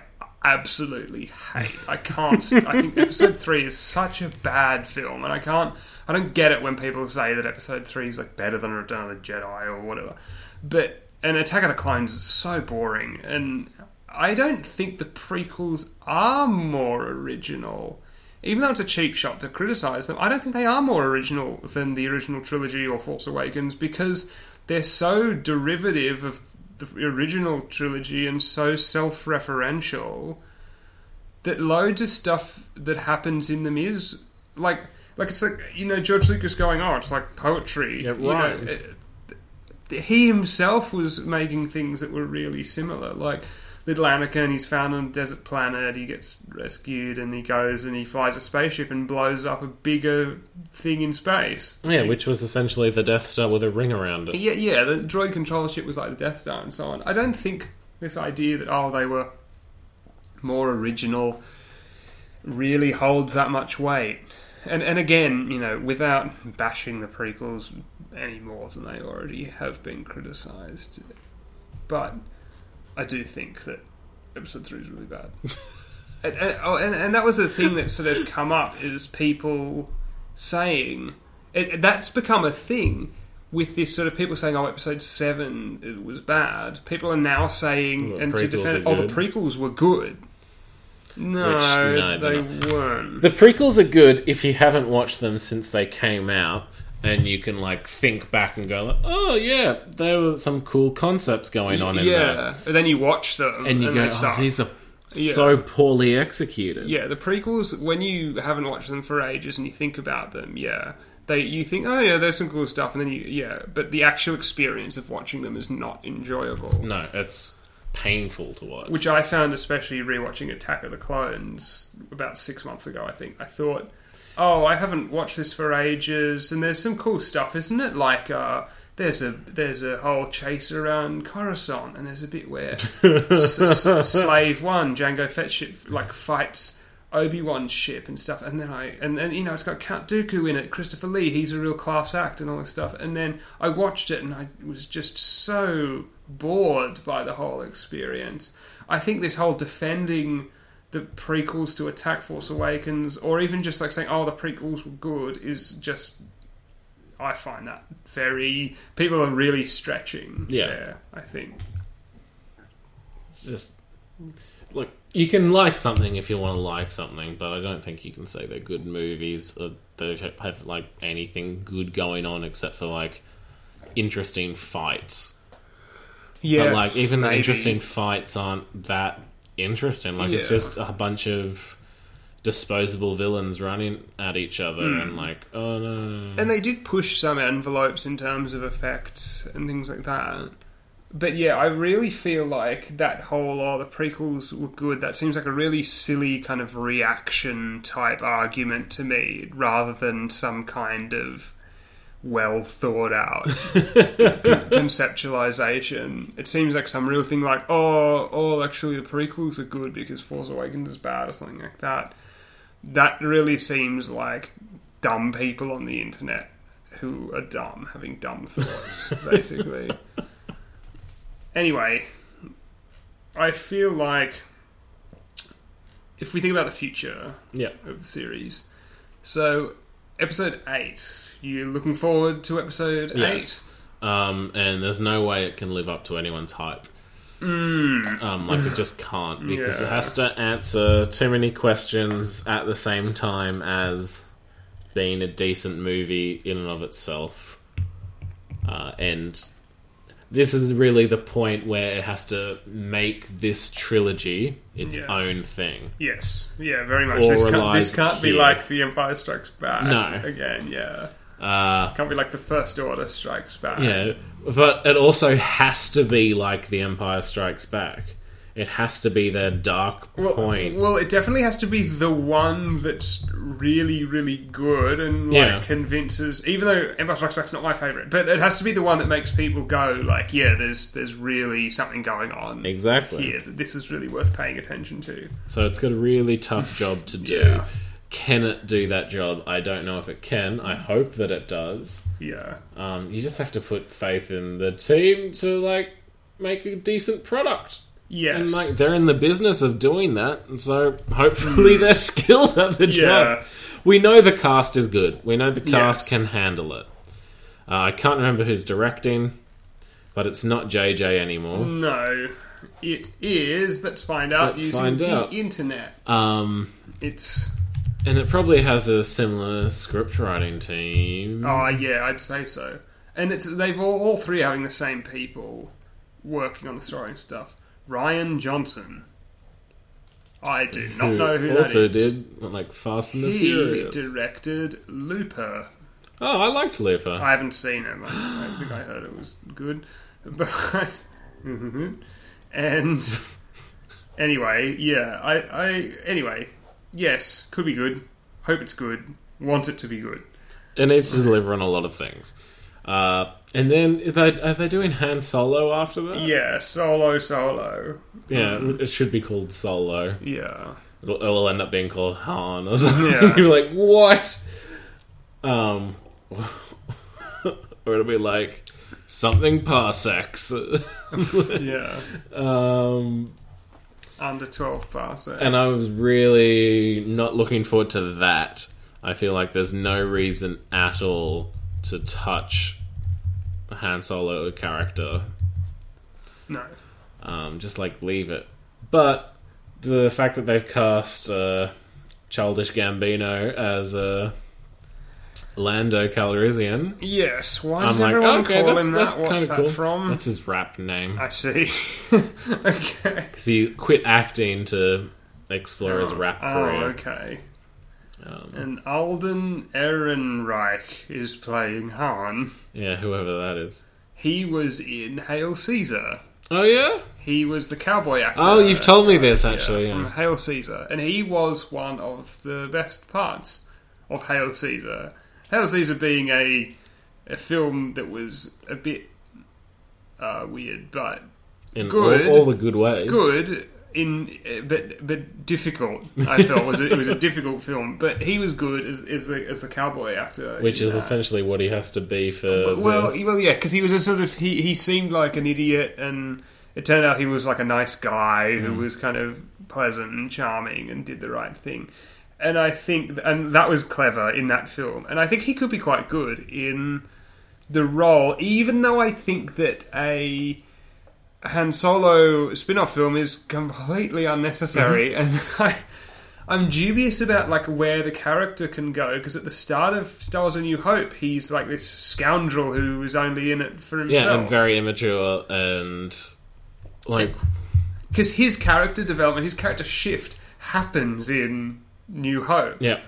[SPEAKER 1] absolutely hate. I can't. I think episode three is such a bad film, and I can't. I don't get it when people say that episode three is like better than Return of the Jedi or whatever. But an Attack of the Clones is so boring, and I don't think the prequels are more original. Even though it's a cheap shot to criticize them, I don't think they are more original than the original trilogy or Force Awakens because they're so derivative of the original trilogy and so self-referential that loads of stuff that happens in them is like like it's like you know George Lucas going oh it's like poetry
[SPEAKER 2] It
[SPEAKER 1] you know, it- he himself was making things that were really similar like little Anakin he's found on a desert planet he gets rescued and he goes and he flies a spaceship and blows up a bigger thing in space
[SPEAKER 2] Yeah, which was essentially the Death Star with a ring around it.
[SPEAKER 1] yeah, yeah, the droid control ship was like the Death Star and so on. I don't think this idea that oh they were more original really holds that much weight. And and again, you know, without bashing the prequels any more than they already have been criticised, but I do think that episode three is really bad. and, and, oh, and, and that was the thing that sort of come up is people saying it, that's become a thing with this sort of people saying, "Oh, episode seven it was bad." People are now saying,
[SPEAKER 2] Well,
[SPEAKER 1] and to defend,
[SPEAKER 2] are
[SPEAKER 1] "Oh, the prequels were good." No,
[SPEAKER 2] Which, no,
[SPEAKER 1] they weren't.
[SPEAKER 2] The prequels are good if you haven't watched them since they came out, and you can like think back and go, like, "Oh yeah, there were some cool concepts going on in there."
[SPEAKER 1] yeah, and then you watch them
[SPEAKER 2] And you go,
[SPEAKER 1] they
[SPEAKER 2] "Oh, these are
[SPEAKER 1] Yeah.
[SPEAKER 2] so poorly executed."
[SPEAKER 1] Yeah, the prequels, when you haven't watched them for ages and you think about them, yeah, they you think oh yeah there's some cool stuff and then you yeah but the actual experience of watching them is not enjoyable
[SPEAKER 2] No, it's painful to watch.
[SPEAKER 1] which I found especially rewatching Attack of the Clones about six months ago. I think I thought, oh, I haven't watched this for ages, and there's some cool stuff, isn't it? Like, uh, there's a there's a whole chase around Coruscant, and there's a bit where S- S- Slave One, Jango Fett ship, like fights. Obi Wan's ship and stuff, and then I and then you know it's got Count Dooku in it, Christopher Lee, he's a real class act and all this stuff. And then I watched it and I was just so bored by the whole experience. I think this whole defending the prequels to Attack Force Awakens, or even just like saying, "Oh, the prequels were good," is just. I find that very. People are really stretching.
[SPEAKER 2] Yeah.
[SPEAKER 1] there, I think.
[SPEAKER 2] It's just look, you can like something if you want to like something, but I don't think you can say they're good movies or they have like anything good going on except for like interesting fights.
[SPEAKER 1] Yeah,
[SPEAKER 2] but like even the interesting fights aren't that interesting. Like it's just a bunch of disposable villains running at each other
[SPEAKER 1] Hmm.
[SPEAKER 2] and like oh no, no, no.
[SPEAKER 1] And they did push some envelopes in terms of effects and things like that. But yeah, I really feel like that whole "oh, the prequels were good." That seems like a really silly kind of reaction type argument to me, rather than some kind of well thought out conceptualization. It seems like some real thing, like "oh, oh, actually, the prequels are good because Force Awakens is bad" or something like that. That really seems like dumb people on the internet who are dumb, having dumb thoughts, basically. anyway, I feel like if we think about the future
[SPEAKER 2] yeah.
[SPEAKER 1] of the series, so episode eight, you looking forward to episode
[SPEAKER 2] Yes. Um, and there's no way it can live up to anyone's hype.
[SPEAKER 1] Mm.
[SPEAKER 2] Um, like it just can't because it has to answer too many questions at the same time as being a decent movie in and of itself. Uh, and this is really the point where it has to make this trilogy its
[SPEAKER 1] Yeah.
[SPEAKER 2] own thing.
[SPEAKER 1] Yes, yeah, very much. This can't, this can't be
[SPEAKER 2] here.
[SPEAKER 1] like The Empire Strikes Back
[SPEAKER 2] No.
[SPEAKER 1] again, yeah.
[SPEAKER 2] Uh,
[SPEAKER 1] Can't be like The First Order Strikes Back.
[SPEAKER 2] Yeah, but it also has to be like The Empire Strikes Back. It has to be their dark
[SPEAKER 1] Well,
[SPEAKER 2] point.
[SPEAKER 1] well, it definitely has to be the one that's really, really good and like
[SPEAKER 2] Yeah.
[SPEAKER 1] convinces. Even though Empire Strikes Back's not my favorite, but it has to be the one that makes people go like, "Yeah, there's there's really something going on
[SPEAKER 2] exactly.
[SPEAKER 1] That this is really worth paying attention to."
[SPEAKER 2] So it's got a really tough job to do.
[SPEAKER 1] Yeah.
[SPEAKER 2] Can it do that job? I don't know if it can. I hope that it does.
[SPEAKER 1] Yeah,
[SPEAKER 2] Um, you just have to put faith in the team to like make a decent product.
[SPEAKER 1] yes,
[SPEAKER 2] And like they're in the business of doing that, and so hopefully they're skilled at the job.
[SPEAKER 1] Yeah.
[SPEAKER 2] We know the cast is good. We know the cast
[SPEAKER 1] Yes.
[SPEAKER 2] can handle it. Uh, I can't remember who's directing, but it's not JJ anymore.
[SPEAKER 1] no, it is. Let's find out
[SPEAKER 2] Let's
[SPEAKER 1] using
[SPEAKER 2] find
[SPEAKER 1] the
[SPEAKER 2] out.
[SPEAKER 1] internet.
[SPEAKER 2] Um,
[SPEAKER 1] It's
[SPEAKER 2] and it probably has a similar script writing team.
[SPEAKER 1] oh yeah, I'd say so. And it's they've all, all three having the same people working on the story and stuff. Rian Johnson. I do not
[SPEAKER 2] who
[SPEAKER 1] know who
[SPEAKER 2] also
[SPEAKER 1] that is.
[SPEAKER 2] did like Fast and the
[SPEAKER 1] He
[SPEAKER 2] Furious.
[SPEAKER 1] directed Looper.
[SPEAKER 2] Oh, I liked Looper.
[SPEAKER 1] I haven't seen it. I, I think I heard it was good, but and anyway, yeah. I, I anyway, yes, could be good. Hope it's good. Want it to be good.
[SPEAKER 2] It needs to deliver on a lot of things. Uh, and then are they, are they doing Han Solo after that?
[SPEAKER 1] Yeah, solo, solo.
[SPEAKER 2] Yeah, it should be called Solo.
[SPEAKER 1] Yeah,
[SPEAKER 2] It'll, it'll end up being called Han or something.
[SPEAKER 1] Yeah.
[SPEAKER 2] You're like, what? Um, or it'll be like something parsecs.
[SPEAKER 1] yeah.
[SPEAKER 2] um,
[SPEAKER 1] Under twelve parsecs.
[SPEAKER 2] and I was really not looking forward to that. I feel like there's no reason at all to touch a Han Solo character.
[SPEAKER 1] no.
[SPEAKER 2] Um, just like leave it. But the fact that they've cast uh, Childish Gambino as uh, Lando Calrissian,
[SPEAKER 1] Yes. Why
[SPEAKER 2] I'm
[SPEAKER 1] does
[SPEAKER 2] like,
[SPEAKER 1] everyone
[SPEAKER 2] okay,
[SPEAKER 1] call
[SPEAKER 2] that's,
[SPEAKER 1] him
[SPEAKER 2] that's
[SPEAKER 1] that? What's
[SPEAKER 2] kind
[SPEAKER 1] that
[SPEAKER 2] cool.
[SPEAKER 1] from?
[SPEAKER 2] That's his rap name.
[SPEAKER 1] I see. okay.
[SPEAKER 2] Because he quit acting to explore his rap
[SPEAKER 1] Oh,
[SPEAKER 2] career.
[SPEAKER 1] okay.
[SPEAKER 2] Um,
[SPEAKER 1] And Alden Ehrenreich is playing Han.
[SPEAKER 2] yeah, whoever that is.
[SPEAKER 1] He was in Hail Caesar.
[SPEAKER 2] Oh yeah.
[SPEAKER 1] He was the cowboy actor.
[SPEAKER 2] Oh, you've told me this actually.
[SPEAKER 1] from
[SPEAKER 2] Yeah.
[SPEAKER 1] Hail Caesar, and he was one of the best parts of Hail Caesar. Hail Caesar being a a film that was a bit uh, weird, but
[SPEAKER 2] In
[SPEAKER 1] Good.
[SPEAKER 2] All, all the good ways.
[SPEAKER 1] good in but but difficult. I felt was a, it was a difficult film, but he was good as, as the as the cowboy actor,
[SPEAKER 2] Which is essentially what he has to be for.
[SPEAKER 1] well,
[SPEAKER 2] this.
[SPEAKER 1] well, yeah, because he was a sort of he he seemed like an idiot, and it turned out he was like a nice guy who was kind of pleasant and charming and did the right thing. And I think, and that was clever in that film, and I think he could be quite good in the role, even though I think that a Han Solo spin-off film is completely unnecessary, mm-hmm. and I, I'm dubious about like where the character can go because at the start of Star Wars: A New Hope, he's like this scoundrel who is only in it for himself.
[SPEAKER 2] yeah, and very immature and like
[SPEAKER 1] because his character development, his character shift happens in New Hope.
[SPEAKER 2] yeah.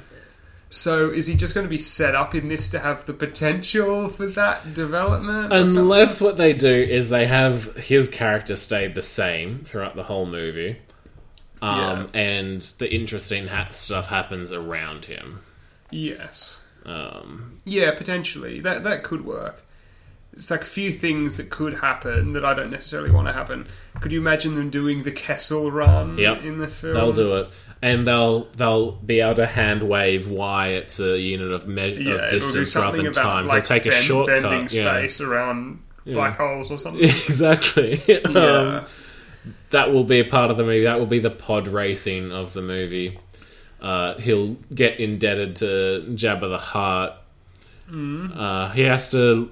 [SPEAKER 1] So is he just going to be set up in this to have the potential for that development?
[SPEAKER 2] Unless what they do is they have his character stay the same throughout the whole movie, um, and the interesting ha- stuff happens around him.
[SPEAKER 1] yes,
[SPEAKER 2] Um,
[SPEAKER 1] yeah, potentially that that could work. It's like a few things that could happen that I don't necessarily want to happen. Could you imagine them doing the Kessel Run
[SPEAKER 2] Yep.
[SPEAKER 1] in the film?
[SPEAKER 2] they'll do it, and they'll they'll be able to hand wave why it's a unit of, me-
[SPEAKER 1] Yeah,
[SPEAKER 2] of distance rather than time.
[SPEAKER 1] like
[SPEAKER 2] He'll take a
[SPEAKER 1] bend-
[SPEAKER 2] shortcut.
[SPEAKER 1] bending
[SPEAKER 2] yeah.
[SPEAKER 1] space around
[SPEAKER 2] Yeah.
[SPEAKER 1] black holes or something.
[SPEAKER 2] exactly.
[SPEAKER 1] yeah.
[SPEAKER 2] um, that will be a part of the movie. That will be the pod racing of the movie. Uh, he'll get indebted to Jabba the Hutt. Uh, he has to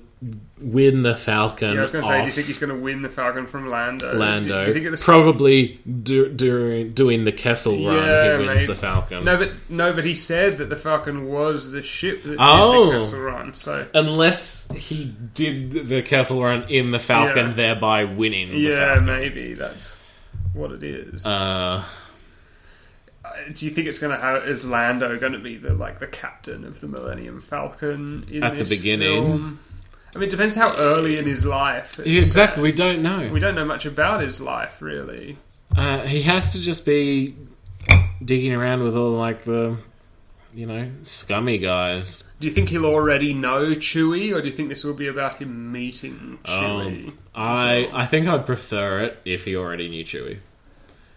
[SPEAKER 2] win the Falcon.
[SPEAKER 1] Yeah, I was going to say, do you think he's going to win the Falcon from Lando?
[SPEAKER 2] Lando?
[SPEAKER 1] Do, do you think
[SPEAKER 2] Probably do, during doing the Kessel run,
[SPEAKER 1] Yeah,
[SPEAKER 2] he wins
[SPEAKER 1] maybe.
[SPEAKER 2] the Falcon.
[SPEAKER 1] No, but no, but he said that the Falcon was the ship that
[SPEAKER 2] Oh.
[SPEAKER 1] did the Kessel Run. So
[SPEAKER 2] Unless he did the Kessel run in the Falcon,
[SPEAKER 1] Yeah.
[SPEAKER 2] thereby winning the
[SPEAKER 1] yeah,
[SPEAKER 2] Falcon.
[SPEAKER 1] maybe that's what it is.
[SPEAKER 2] Uh,
[SPEAKER 1] Uh, do you think it's going to have is Lando going to be the like the captain of the Millennium Falcon in
[SPEAKER 2] At the beginning.
[SPEAKER 1] film? I mean, it depends how early in his life. it's,
[SPEAKER 2] exactly.
[SPEAKER 1] uh,
[SPEAKER 2] We don't know.
[SPEAKER 1] we don't know much about his life, really.
[SPEAKER 2] Uh, he has to just be digging around with all like the, you know, scummy guys.
[SPEAKER 1] Do you think he'll already know Chewie, or do you think this will be about him meeting Chewie?
[SPEAKER 2] Um, I? I think I'd prefer it if he already knew Chewie,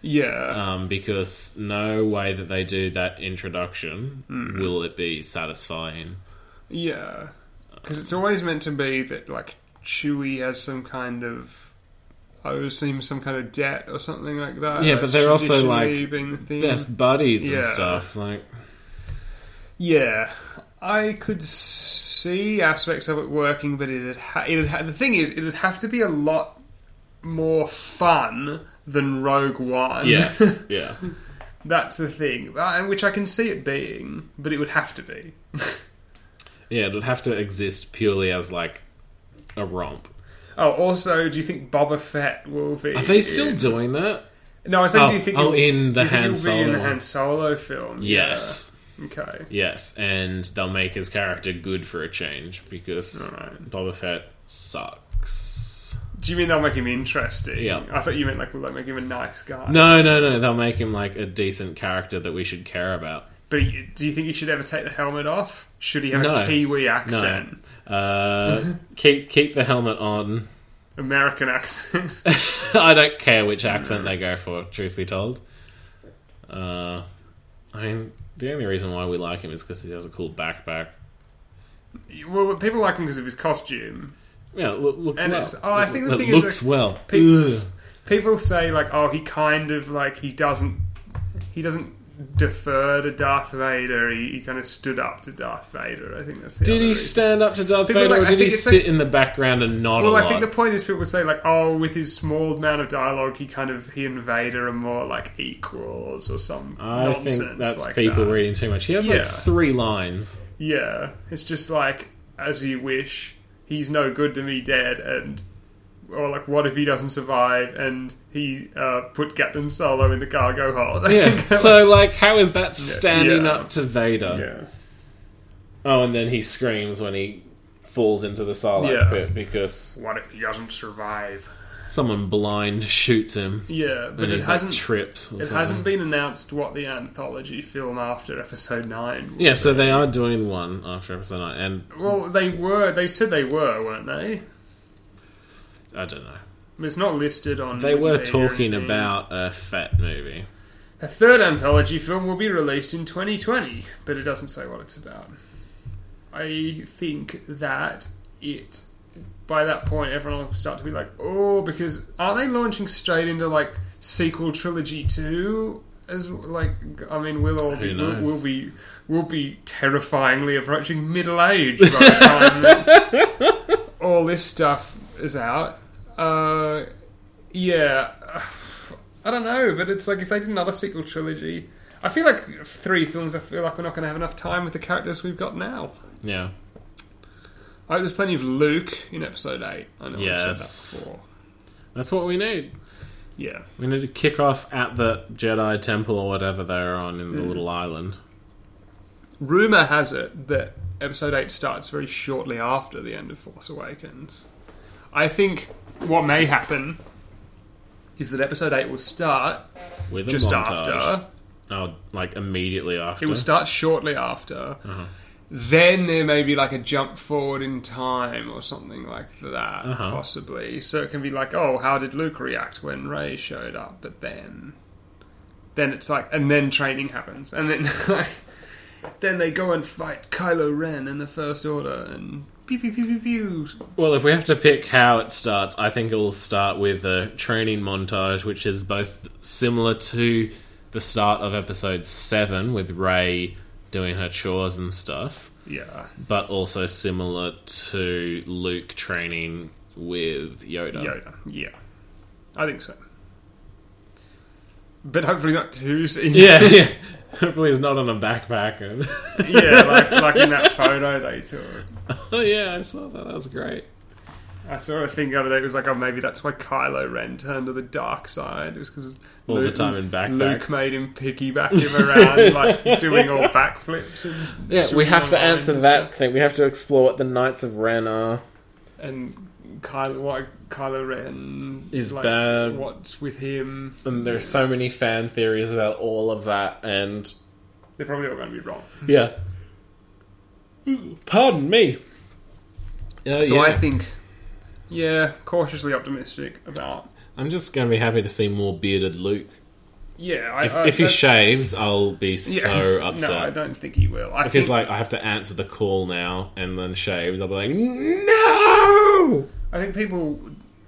[SPEAKER 1] yeah,
[SPEAKER 2] um, because no way that they do that introduction
[SPEAKER 1] Hmm.
[SPEAKER 2] will it be satisfying.
[SPEAKER 1] yeah, because it's always meant to be that like Chewie has some kind of owes him some kind of debt or something like that.
[SPEAKER 2] Yeah, but they're also, like,
[SPEAKER 1] the.
[SPEAKER 2] Best buddies and stuff. Like,
[SPEAKER 1] Yeah, I could see aspects of it working, but it'd ha- it'd ha- the thing is, it'd have to be a lot more fun than Rogue One.
[SPEAKER 2] yes, yeah.
[SPEAKER 1] that's the thing, which I can see it being, but it would have to be.
[SPEAKER 2] Yeah, it'd have to exist purely as like a romp.
[SPEAKER 1] Oh, also, do you think Boba Fett will be?
[SPEAKER 2] Are they still
[SPEAKER 1] in-
[SPEAKER 2] doing that?
[SPEAKER 1] No, I said,
[SPEAKER 2] Oh,
[SPEAKER 1] do you oh, think?
[SPEAKER 2] oh, in the Han
[SPEAKER 1] be in
[SPEAKER 2] Solo
[SPEAKER 1] the. Han Solo film?
[SPEAKER 2] Yes.
[SPEAKER 1] Yeah. Okay.
[SPEAKER 2] Yes, and they'll make his character good for a change because
[SPEAKER 1] Alright.
[SPEAKER 2] Boba Fett sucks.
[SPEAKER 1] Do you mean they'll make him interesting?
[SPEAKER 2] Yeah.
[SPEAKER 1] I thought you meant like will they make him a nice guy?
[SPEAKER 2] No, no, no. They'll make him like a decent character that we should care about.
[SPEAKER 1] But do you think he should ever take the helmet off? Should he have
[SPEAKER 2] No.
[SPEAKER 1] a Kiwi accent? No.
[SPEAKER 2] Uh, keep keep the helmet on.
[SPEAKER 1] American accent?
[SPEAKER 2] I don't care which accent they go for. Truth be told, uh, I mean the only reason why we like him is because he has a cool backpack.
[SPEAKER 1] well, people like him because of his costume.
[SPEAKER 2] Yeah, look, looks
[SPEAKER 1] And
[SPEAKER 2] well.
[SPEAKER 1] oh, I think the
[SPEAKER 2] It
[SPEAKER 1] thing is,
[SPEAKER 2] looks
[SPEAKER 1] like,
[SPEAKER 2] well.
[SPEAKER 1] people- People say like, oh, he kind of like he doesn't he doesn't defer to Darth Vader. He, he kind of stood up to Darth Vader. I think that's the
[SPEAKER 2] Did he
[SPEAKER 1] reason.
[SPEAKER 2] stand up to Darth
[SPEAKER 1] People
[SPEAKER 2] Vader,
[SPEAKER 1] like-
[SPEAKER 2] or did he sit
[SPEAKER 1] like-
[SPEAKER 2] in the background and nod
[SPEAKER 1] Well, I think the point is people say like, oh, with his small amount of dialogue, he kind of he and Vader are more like equals or some
[SPEAKER 2] I
[SPEAKER 1] nonsense
[SPEAKER 2] think that's
[SPEAKER 1] like
[SPEAKER 2] people
[SPEAKER 1] that.
[SPEAKER 2] reading too much. He has
[SPEAKER 1] Yeah.
[SPEAKER 2] like three lines.
[SPEAKER 1] Yeah, it's just like as you wish. He's no good to me, dead, and or like, what if he doesn't survive and he uh, put Captain Solo in the cargo hold?
[SPEAKER 2] Yeah. so, like, how is that standing
[SPEAKER 1] yeah.
[SPEAKER 2] up to Vader?
[SPEAKER 1] yeah,
[SPEAKER 2] Oh, and then he screams when he falls into the Sarlacc
[SPEAKER 1] Yeah.
[SPEAKER 2] pit because
[SPEAKER 1] what if he doesn't survive?
[SPEAKER 2] someone blind shoots him.
[SPEAKER 1] Yeah, but it hasn't.
[SPEAKER 2] trips.
[SPEAKER 1] It
[SPEAKER 2] something.
[SPEAKER 1] hasn't been announced what the anthology film after Episode Nine.
[SPEAKER 2] Yeah, so they are doing one after episode nine, and
[SPEAKER 1] Well, they were. They said they were, weren't they?
[SPEAKER 2] I don't know.
[SPEAKER 1] It's not listed on.
[SPEAKER 2] They were
[SPEAKER 1] Wikipedia or
[SPEAKER 2] talking
[SPEAKER 1] anything.
[SPEAKER 2] about a fat movie.
[SPEAKER 1] A third anthology film will be released in 2020, but it doesn't say what it's about. I think that it, by that point, everyone will start to be like, oh, because aren't they launching straight into like sequel trilogy two? As like, I mean, we'll all be, we'll, we'll be, we'll be terrifyingly approaching middle age by the time all this stuff is out. Uh, yeah. I don't know, but it's like if they did another sequel trilogy, I feel like three films. I feel like we're not going to have enough time with the characters we've got now.
[SPEAKER 2] Yeah,
[SPEAKER 1] I there's plenty of Luke in Episode Eight. I know
[SPEAKER 2] Yes.
[SPEAKER 1] I've said that before.
[SPEAKER 2] that's what we need.
[SPEAKER 1] Yeah,
[SPEAKER 2] We need to kick off at the Jedi Temple or whatever they're on in
[SPEAKER 1] Mm.
[SPEAKER 2] the little island.
[SPEAKER 1] rumor has it that Episode Eight starts very shortly after the end of Force Awakens. I think what may happen is that Episode Eight will start
[SPEAKER 2] With a
[SPEAKER 1] just
[SPEAKER 2] montage.
[SPEAKER 1] after.
[SPEAKER 2] Oh, like immediately after.
[SPEAKER 1] It will start shortly after.
[SPEAKER 2] Uh-huh.
[SPEAKER 1] Then there may be like a jump forward in time or something like that,
[SPEAKER 2] Uh-huh.
[SPEAKER 1] possibly. So it can be like, oh, how did Luke react when Rey showed up? But then, then it's like, and then training happens, and then then they go and fight Kylo Ren in the First Order, and pew pew pew pew pew.
[SPEAKER 2] Well, if we have to pick how it starts, I think it will start with a training montage, which is both similar to the start of episode 7 with Rey doing her chores and stuff,
[SPEAKER 1] Yeah,
[SPEAKER 2] but also similar to Luke training with Yoda.
[SPEAKER 1] Yoda. Yeah, I think so. But hopefully not too soon.
[SPEAKER 2] Yeah, yeah. Hopefully he's not on a backpack. And
[SPEAKER 1] yeah, like like in that photo they took.
[SPEAKER 2] oh yeah, I saw that. That was great.
[SPEAKER 1] I saw a thing the other day. It was like, oh, maybe that's why Kylo Ren turned to the dark side. It was because
[SPEAKER 2] All the time in backpacks.
[SPEAKER 1] Luke made him piggyback him around, like doing all backflips. And
[SPEAKER 2] Yeah, we have to answer that
[SPEAKER 1] stuff.
[SPEAKER 2] thing. We have to explore what the Knights of Ren are.
[SPEAKER 1] And Kylo, why Kylo Ren
[SPEAKER 2] Is
[SPEAKER 1] like,
[SPEAKER 2] bad.
[SPEAKER 1] What's with him?
[SPEAKER 2] And there's so many fan theories about all of that, and
[SPEAKER 1] They're probably all going to be wrong.
[SPEAKER 2] yeah. Pardon me. Uh,
[SPEAKER 1] So
[SPEAKER 2] yeah.
[SPEAKER 1] I think, yeah, cautiously optimistic about.
[SPEAKER 2] I'm just going to be happy to see more bearded Luke.
[SPEAKER 1] Yeah, I,
[SPEAKER 2] If,
[SPEAKER 1] I,
[SPEAKER 2] if he shaves, I'll be
[SPEAKER 1] yeah.
[SPEAKER 2] so upset.
[SPEAKER 1] No, I don't think he will. I
[SPEAKER 2] if
[SPEAKER 1] think
[SPEAKER 2] he's like, I have to answer the call now, and then shaves, I'll be like, no.
[SPEAKER 1] I think people.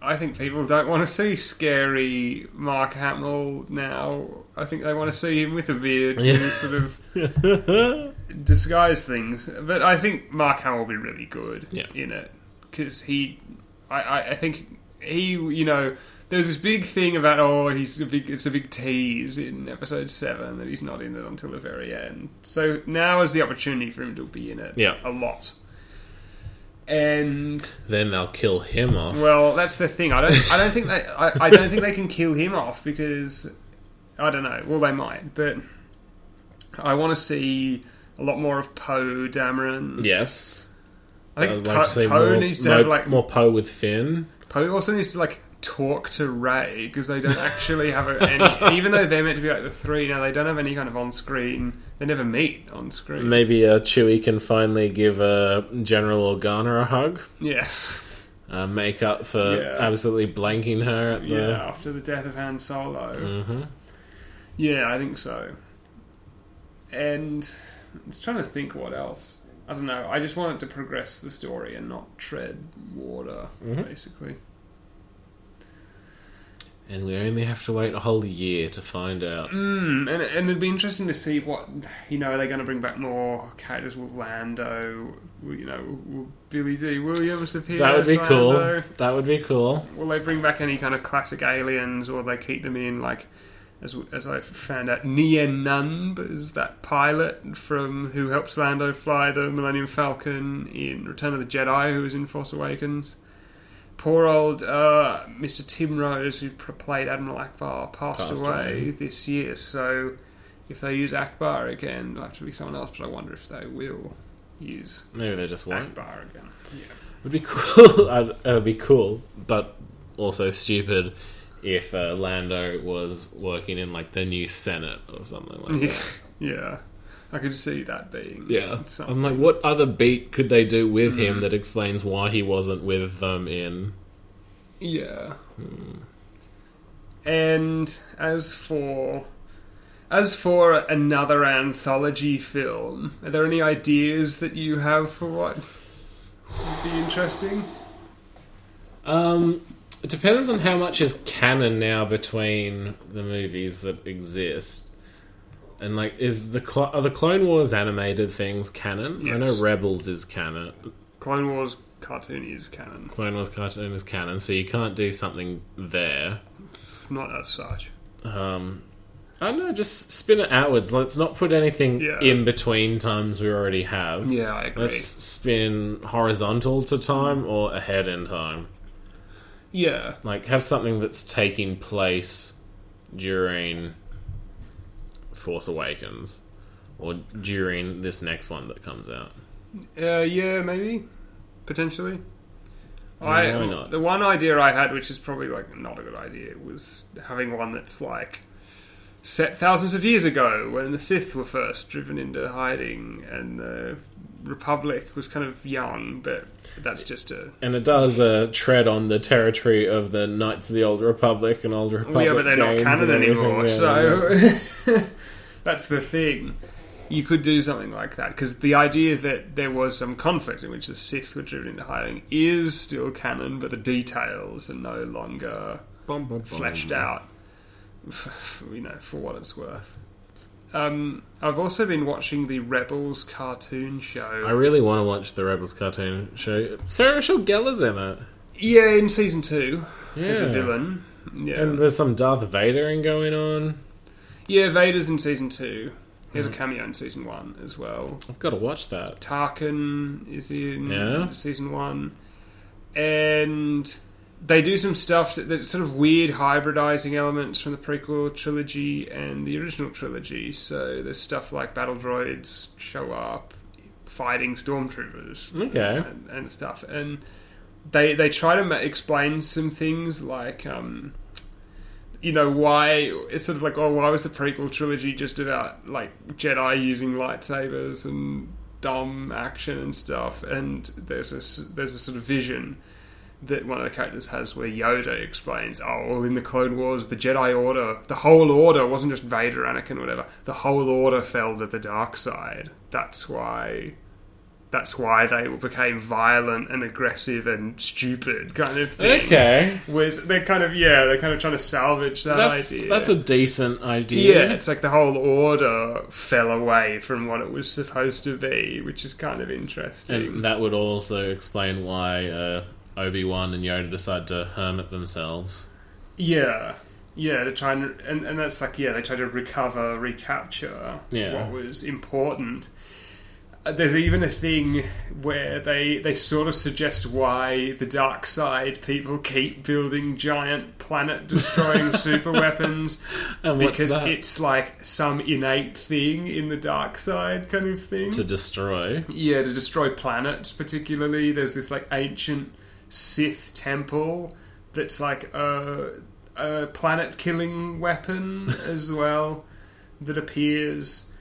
[SPEAKER 1] I think people don't want to see scary Mark Hamill now. I think they want to see him with a beard
[SPEAKER 2] Yeah.
[SPEAKER 1] to sort of disguise things. But I think Mark Hamill will be really good
[SPEAKER 2] Yeah.
[SPEAKER 1] in it because he. I, I, I think he. You know, there's this big thing about oh he's a big. It's a big tease in episode seven that he's not in it until the very end. So now is the opportunity for him to be in it.
[SPEAKER 2] Yeah.
[SPEAKER 1] a lot. And
[SPEAKER 2] Then they'll kill him off.
[SPEAKER 1] well, that's the thing. I don't. I don't think they. I, I don't think they can kill him off because I don't know. Well, they might, but I want to see a lot more of Poe Dameron.
[SPEAKER 2] yes.
[SPEAKER 1] I think Poe
[SPEAKER 2] to see
[SPEAKER 1] Poe
[SPEAKER 2] more,
[SPEAKER 1] needs to have like
[SPEAKER 2] more Poe with Finn.
[SPEAKER 1] Poe also needs to like talk to Rey because they don't actually have a, any. even though they're meant to be like the three now, they don't have any kind of on screen. They never meet on screen.
[SPEAKER 2] Maybe uh, Chewie can finally give uh, General Organa a hug.
[SPEAKER 1] Yes.
[SPEAKER 2] Uh, make up for
[SPEAKER 1] Yeah.
[SPEAKER 2] absolutely blanking her at the.
[SPEAKER 1] Yeah. After the death of Han Solo.
[SPEAKER 2] hmm
[SPEAKER 1] Yeah, I think so. And I'm just trying to think what else. I don't know. I just want it to progress the story and not tread water,
[SPEAKER 2] Mhm.
[SPEAKER 1] basically.
[SPEAKER 2] And we only have to wait a whole year to find out.
[SPEAKER 1] Mm, and, and it'd be interesting to see what you know. Are they going to bring back more characters? Will Lando? You know, will Billy Dee Williams appear?
[SPEAKER 2] That would be cool. That would be cool.
[SPEAKER 1] Will they bring back any kind of classic aliens, or they keep them in like? As, as I found out, Nien Nunb is that pilot from who helps Lando fly the Millennium Falcon in Return of the Jedi, who was in Force Awakens. Poor old uh, Mr. Tim Rose, who played Admiral Ackbar, passed,
[SPEAKER 2] Passed
[SPEAKER 1] away
[SPEAKER 2] away.
[SPEAKER 1] this year. So if they use Ackbar again, it'll have to be someone else. But I wonder if they will use
[SPEAKER 2] Maybe they just won't.
[SPEAKER 1] Ackbar again. Yeah.
[SPEAKER 2] It'd be cool. It'd be cool, but also stupid if uh, Lando was working in like the new Senate or something like
[SPEAKER 1] Yeah,
[SPEAKER 2] that.
[SPEAKER 1] yeah. I could see that being
[SPEAKER 2] Yeah,
[SPEAKER 1] something.
[SPEAKER 2] I'm like, what other beat could they do with
[SPEAKER 1] Mm.
[SPEAKER 2] him that explains why he wasn't with them in?
[SPEAKER 1] Yeah. And as for as for another anthology film, are there any ideas that you have for what would be interesting?
[SPEAKER 2] Um, it depends on how much is canon now between the movies that exist. And like, is the Clo- are the Clone Wars animated things canon? I know Rebels is canon.
[SPEAKER 1] Clone Wars cartoon is canon,
[SPEAKER 2] Clone Wars cartoon is canon, so you can't do something there.
[SPEAKER 1] not as such.
[SPEAKER 2] Um, I don't know, just spin it outwards. Let's not put anything
[SPEAKER 1] Yeah.
[SPEAKER 2] in between times we already have.
[SPEAKER 1] Yeah, I agree.
[SPEAKER 2] Let's spin horizontal to time or ahead in time.
[SPEAKER 1] Yeah,
[SPEAKER 2] Like, have something that's taking place during Force Awakens or during this next one that comes out.
[SPEAKER 1] uh, yeah, maybe potentially.
[SPEAKER 2] Yeah,
[SPEAKER 1] I
[SPEAKER 2] not?
[SPEAKER 1] the one idea I had, which is probably like not a good idea, was having one that's like set thousands of years ago when the Sith were first driven into hiding and the Republic was kind of young, but that's just a
[SPEAKER 2] And it does uh, tread on the territory of the Knights of the Old Republic and Old Republic.
[SPEAKER 1] yeah, but they're not canon anymore,
[SPEAKER 2] yeah.
[SPEAKER 1] so that's the thing. You could do something like that because the idea that there was some conflict in which the Sith were driven into hiding is still canon, but the details are no longer
[SPEAKER 2] Bum, bum, bum.
[SPEAKER 1] fleshed out. You know, for what it's worth. Um, I've also been watching the Rebels cartoon show.
[SPEAKER 2] I really want to watch the Rebels cartoon show. Sarah Michelle Gellar's in it.
[SPEAKER 1] yeah, in season two
[SPEAKER 2] Yeah.
[SPEAKER 1] as a villain. Yeah,
[SPEAKER 2] And there's some Darth Vadering going on.
[SPEAKER 1] Yeah, Vader's in season two. He has a cameo in season one as well.
[SPEAKER 2] I've got to watch that.
[SPEAKER 1] Tarkin is in
[SPEAKER 2] Yeah.
[SPEAKER 1] season one, and they do some stuff that, that's sort of weird hybridizing elements from the prequel trilogy and the original trilogy. So there's stuff like battle droids show up fighting stormtroopers
[SPEAKER 2] Okay.
[SPEAKER 1] and, and stuff, and they they try to ma- explain some things like. Um, you know why it's sort of like oh why was the prequel trilogy just about like Jedi using lightsabers and dumb action and stuff? And there's a there's a sort of vision that one of the characters has where Yoda explains oh well in the Clone Wars the Jedi Order the whole order wasn't just Vader Anakin whatever. The whole order fell to the dark side. That's why that's why they became violent and aggressive and stupid kind of thing
[SPEAKER 2] Okay.
[SPEAKER 1] was they're kind of yeah they're kind of trying to salvage that
[SPEAKER 2] That's,
[SPEAKER 1] idea.
[SPEAKER 2] that's a decent idea.
[SPEAKER 1] yeah, it's like the whole order fell away from what it was supposed to be, which is kind of interesting.
[SPEAKER 2] And that would also explain why uh, Obi Wan and Yoda decide to hermit themselves.
[SPEAKER 1] yeah, yeah, to try and, and and that's like yeah, they try to recover, recapture
[SPEAKER 2] Yeah.
[SPEAKER 1] what was important. There's even a thing where they they sort of suggest why the dark side people keep building giant planet destroying super weapons because it's like some innate thing in the dark side kind of thing.
[SPEAKER 2] to destroy.
[SPEAKER 1] yeah, to destroy planets particularly. There's this like ancient Sith temple that's like a, a planet killing weapon as well that appears.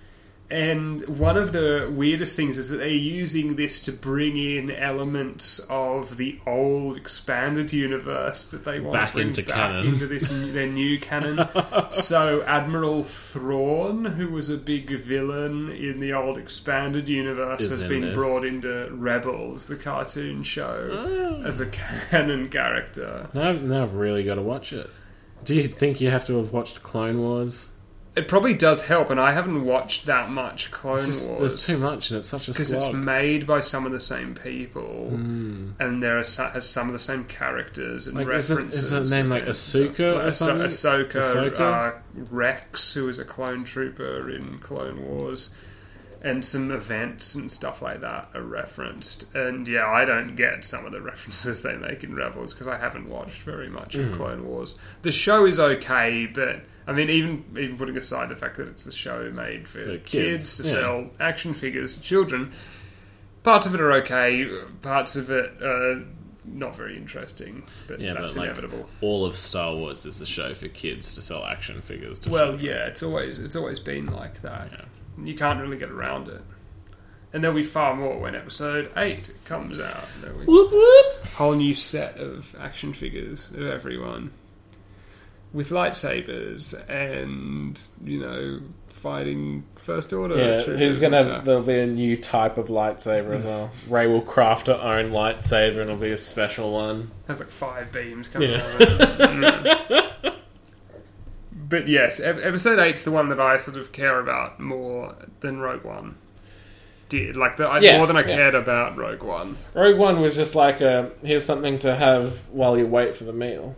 [SPEAKER 1] And one of the weirdest things is that they're using this to bring in elements of the old expanded universe that they want
[SPEAKER 2] Back
[SPEAKER 1] to bring
[SPEAKER 2] into
[SPEAKER 1] back
[SPEAKER 2] canon.
[SPEAKER 1] into this their new canon. so Admiral Thrawn, who was a big villain in the old expanded universe,
[SPEAKER 2] Is
[SPEAKER 1] has been
[SPEAKER 2] this.
[SPEAKER 1] brought into Rebels, the cartoon show,
[SPEAKER 2] Oh.
[SPEAKER 1] as a canon character.
[SPEAKER 2] Now, now I've really got to watch it. Do you think you have to have watched Clone Wars?
[SPEAKER 1] It probably does help, and I haven't watched that much Clone
[SPEAKER 2] just-
[SPEAKER 1] Wars.
[SPEAKER 2] there's too much, and it's such a
[SPEAKER 1] because it's made by some of the same people,
[SPEAKER 2] Hmm.
[SPEAKER 1] and there are has some of the same characters and
[SPEAKER 2] Like,
[SPEAKER 1] references.
[SPEAKER 2] is it named, like, Ahsoka or
[SPEAKER 1] Like, Ahso-
[SPEAKER 2] something?
[SPEAKER 1] Ahsoka,
[SPEAKER 2] Ahsoka?
[SPEAKER 1] Uh, Rex, who is a clone trooper in Clone Wars, and some events and stuff like that are referenced. And yeah, I don't get some of the references they make in Rebels because I haven't watched very much of Clone Wars. The show is okay, but I mean, even even putting aside the fact that it's a show made for,
[SPEAKER 2] For
[SPEAKER 1] kids,
[SPEAKER 2] kids,
[SPEAKER 1] to
[SPEAKER 2] yeah.
[SPEAKER 1] sell action figures to children, parts of it are okay, parts of it are not very interesting, but
[SPEAKER 2] Yeah,
[SPEAKER 1] that's
[SPEAKER 2] but like
[SPEAKER 1] inevitable.
[SPEAKER 2] all of Star Wars is a show for kids to sell action figures. To
[SPEAKER 1] Well,
[SPEAKER 2] children.
[SPEAKER 1] yeah, it's always it's always been like that.
[SPEAKER 2] Yeah.
[SPEAKER 1] You can't really get around it. And there'll be far more when episode 8 comes out.
[SPEAKER 2] Whoop, whoop.
[SPEAKER 1] a whole new set of action figures of everyone with lightsabers and, you know, fighting First Order.
[SPEAKER 2] Yeah,
[SPEAKER 1] troopers
[SPEAKER 2] who's gonna?
[SPEAKER 1] stuff.
[SPEAKER 2] There'll be a new type of lightsaber as well. Rey will craft her own lightsaber, and it'll be a special one.
[SPEAKER 1] Has like five beams coming
[SPEAKER 2] Yeah.
[SPEAKER 1] out of it. Mm. But yes, ep- episode eight's the one that I sort of care about more than Rogue One did. Like the,
[SPEAKER 2] Yeah,
[SPEAKER 1] more than I
[SPEAKER 2] yeah.
[SPEAKER 1] cared about Rogue One.
[SPEAKER 2] Rogue One was just like a here's something to have while you wait for the meal.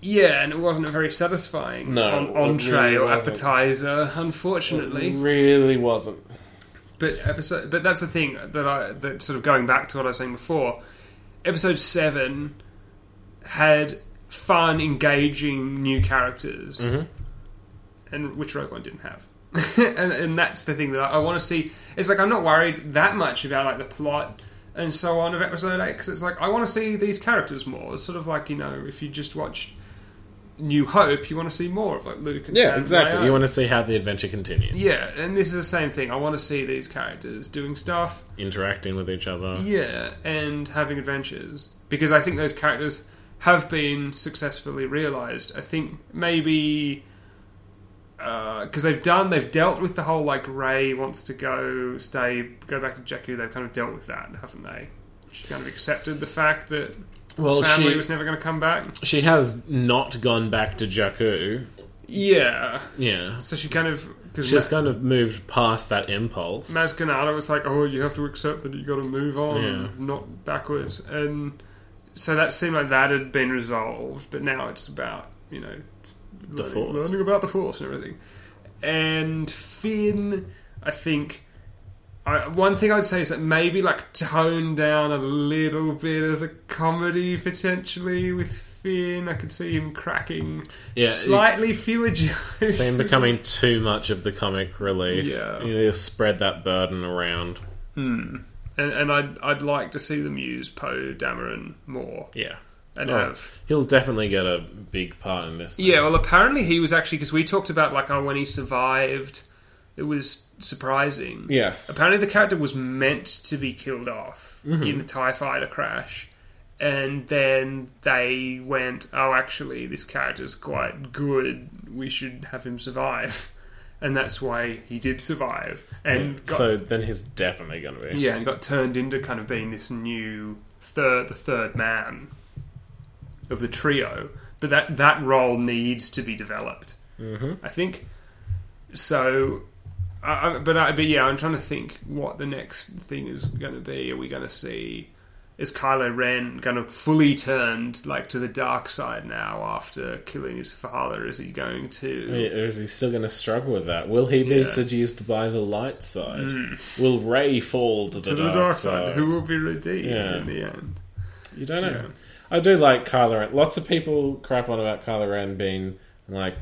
[SPEAKER 1] Yeah, and it wasn't a very satisfying
[SPEAKER 2] No,
[SPEAKER 1] entree
[SPEAKER 2] really
[SPEAKER 1] or appetizer, unfortunately.
[SPEAKER 2] It really wasn't.
[SPEAKER 1] But episode, but that's the thing that I that sort of going back to what I was saying before. Episode seven had fun, engaging new characters,
[SPEAKER 2] Mhm.
[SPEAKER 1] and which Rogue One didn't have. and, and that's the thing that I, I want to see. It's like I'm not worried that much about like the plot and so on of episode eight because it's like I want to see these characters more. It's sort of like you know if you just watch New Hope, you want to see more of like Luke and
[SPEAKER 2] Yeah, exactly. You want to see how the adventure continues,
[SPEAKER 1] Yeah, and this is the same thing. I want to see these characters doing stuff,
[SPEAKER 2] interacting with each other.
[SPEAKER 1] yeah, and having adventures because I think those characters have been successfully realized. I think maybe uh, because they've done, they've dealt with the whole like Rey wants to go stay, go back to Jakku. They've kind of dealt with that, haven't they? She kind of accepted the fact that
[SPEAKER 2] Well,
[SPEAKER 1] family
[SPEAKER 2] she
[SPEAKER 1] was never going to come back.
[SPEAKER 2] she has not gone back to Jakku.
[SPEAKER 1] Yeah,
[SPEAKER 2] Yeah,
[SPEAKER 1] so she kind of because
[SPEAKER 2] she's kind of moved past that impulse.
[SPEAKER 1] Maz Kanata was like, "Oh, you have to accept that you got to move on,
[SPEAKER 2] Yeah.
[SPEAKER 1] not backwards." And so that seemed like that had been resolved, but now it's about you know
[SPEAKER 2] The
[SPEAKER 1] learning,
[SPEAKER 2] Force.
[SPEAKER 1] learning about the Force and everything. And Finn, I think. I, one thing I'd say is that maybe like tone down a little bit of the comedy potentially with Finn. I could see him cracking
[SPEAKER 2] Yeah,
[SPEAKER 1] slightly fewer jokes.
[SPEAKER 2] Seem becoming too much of the comic relief.
[SPEAKER 1] Yeah.
[SPEAKER 2] you to spread that burden around.
[SPEAKER 1] Hmm. And, and I'd I'd like to see them use Poe Dameron more
[SPEAKER 2] Yeah,
[SPEAKER 1] and
[SPEAKER 2] Oh.
[SPEAKER 1] have
[SPEAKER 2] he'll definitely get a big part in this.
[SPEAKER 1] yeah. Well, apparently he was actually because we talked about like oh when he survived, it was surprising.
[SPEAKER 2] yes,
[SPEAKER 1] Apparently the character was meant to be killed off
[SPEAKER 2] Mm-hmm.
[SPEAKER 1] in the Tie Fighter crash, and then they went oh actually this character's quite good. We should have him survive. And that's why he did survive, and got,
[SPEAKER 2] so then he's definitely going to be.
[SPEAKER 1] Yeah, and got turned into kind of being this new third, the third man of the trio. But that that role needs to be developed.
[SPEAKER 2] Mm-hmm.
[SPEAKER 1] I think. So, I, but I, but yeah, I'm trying to think what the next thing is going to be. Are we going to see? Is Kylo Ren going to fully turned like to the dark side now after killing his father? Is he going to?
[SPEAKER 2] Or is he still going to struggle with that? Will he be
[SPEAKER 1] Yeah.
[SPEAKER 2] seduced by the light side? Hmm. Will Rey fall to the,
[SPEAKER 1] To the
[SPEAKER 2] dark,
[SPEAKER 1] dark
[SPEAKER 2] side?
[SPEAKER 1] side, who will be redeemed
[SPEAKER 2] Yeah.
[SPEAKER 1] in the end?
[SPEAKER 2] You don't know.
[SPEAKER 1] Yeah.
[SPEAKER 2] I do like Kylo Ren. Lots of people crap on about Kylo Ren being like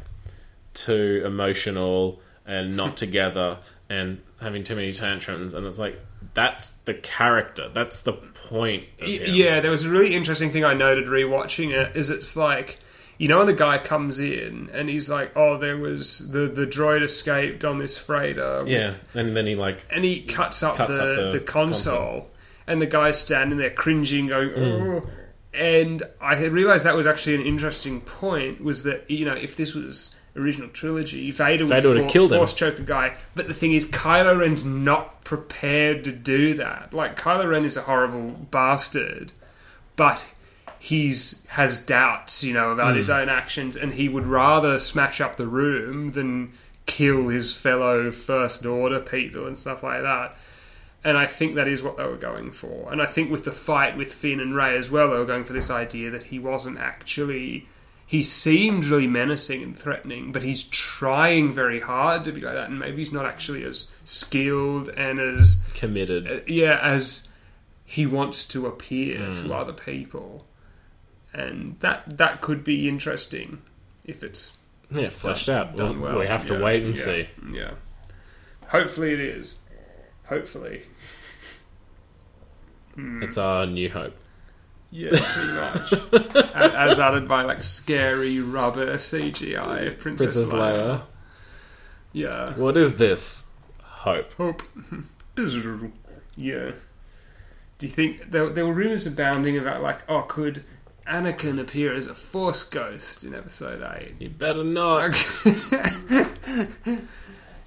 [SPEAKER 2] too emotional and not together and having too many tantrums, and it's like that's the character. That's the point.
[SPEAKER 1] Yeah, there was a really interesting thing I noted rewatching it. Is it's like you know when the guy comes in and he's like, "Oh, there was the the droid escaped on this freighter." with-
[SPEAKER 2] yeah. And then he like
[SPEAKER 1] and he cuts up,
[SPEAKER 2] Cuts
[SPEAKER 1] the,
[SPEAKER 2] up the
[SPEAKER 1] the console,
[SPEAKER 2] console.
[SPEAKER 1] and the guy's standing there cringing, going,
[SPEAKER 2] Mm.
[SPEAKER 1] "Oh." And I had realized that was actually an interesting point. Was that you know if this was original trilogy, Vader would
[SPEAKER 2] Vader would've
[SPEAKER 1] for-
[SPEAKER 2] killed him.
[SPEAKER 1] force choke a guy. But the thing is, Kylo Ren's not prepared to do that. Like Kylo Ren is a horrible bastard, but he's has doubts, you know, about
[SPEAKER 2] Hmm.
[SPEAKER 1] his own actions, and he would rather smash up the room than kill his fellow First Order people and stuff like that. And I think that is what they were going for. And I think with the fight with Finn and Rey as well, they were going for this idea that he wasn't actually he seemed really menacing and threatening, but he's trying very hard to be like that, and maybe he's not actually as skilled and as
[SPEAKER 2] Committed.
[SPEAKER 1] uh, yeah as he wants to appear to other people, and that that could be interesting if it's
[SPEAKER 2] Yeah, fleshed out.
[SPEAKER 1] done
[SPEAKER 2] Well,
[SPEAKER 1] well.
[SPEAKER 2] we have to
[SPEAKER 1] Yeah,
[SPEAKER 2] wait and
[SPEAKER 1] yeah,
[SPEAKER 2] see.
[SPEAKER 1] Yeah, hopefully it is. Hopefully,
[SPEAKER 2] It's our new hope.
[SPEAKER 1] Yeah, pretty much. As added by like scary rubber CGI Princess,
[SPEAKER 2] Princess
[SPEAKER 1] Leia.
[SPEAKER 2] Leia.
[SPEAKER 1] Yeah.
[SPEAKER 2] What is this? Hope.
[SPEAKER 1] Hope. yeah. Do you think there, there were rumors abounding about like, oh, could Anakin appear as a Force ghost in Episode Eight?
[SPEAKER 2] You better not.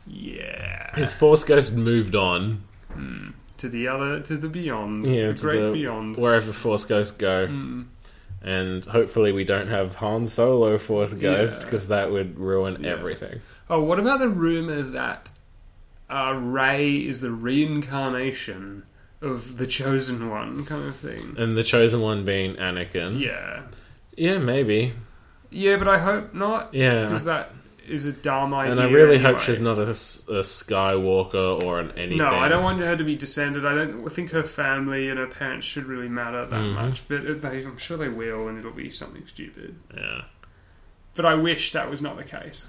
[SPEAKER 1] yeah.
[SPEAKER 2] His Force Ghost moved on. Hmm.
[SPEAKER 1] To the other, to the beyond,
[SPEAKER 2] Yeah,
[SPEAKER 1] the
[SPEAKER 2] to
[SPEAKER 1] great
[SPEAKER 2] the-
[SPEAKER 1] beyond.
[SPEAKER 2] Wherever Force Ghosts go. And hopefully we don't have Han Solo Force Ghost
[SPEAKER 1] Yeah.
[SPEAKER 2] because that would ruin
[SPEAKER 1] Yeah.
[SPEAKER 2] everything.
[SPEAKER 1] Oh, what about the rumor that uh, Rey is the reincarnation of the chosen one, kind of thing?
[SPEAKER 2] And the chosen one being Anakin.
[SPEAKER 1] Yeah.
[SPEAKER 2] Yeah, maybe.
[SPEAKER 1] Yeah, but I hope not.
[SPEAKER 2] Yeah.
[SPEAKER 1] Because that is a dumb idea.
[SPEAKER 2] And I really hope she's not a Skywalker or an anything.
[SPEAKER 1] No, I don't want her to be descended. I don't think her family and her parents should really matter that
[SPEAKER 2] Mhm.
[SPEAKER 1] much. But they, I'm sure they will, and it'll be something stupid.
[SPEAKER 2] Yeah.
[SPEAKER 1] But I wish that was not the case.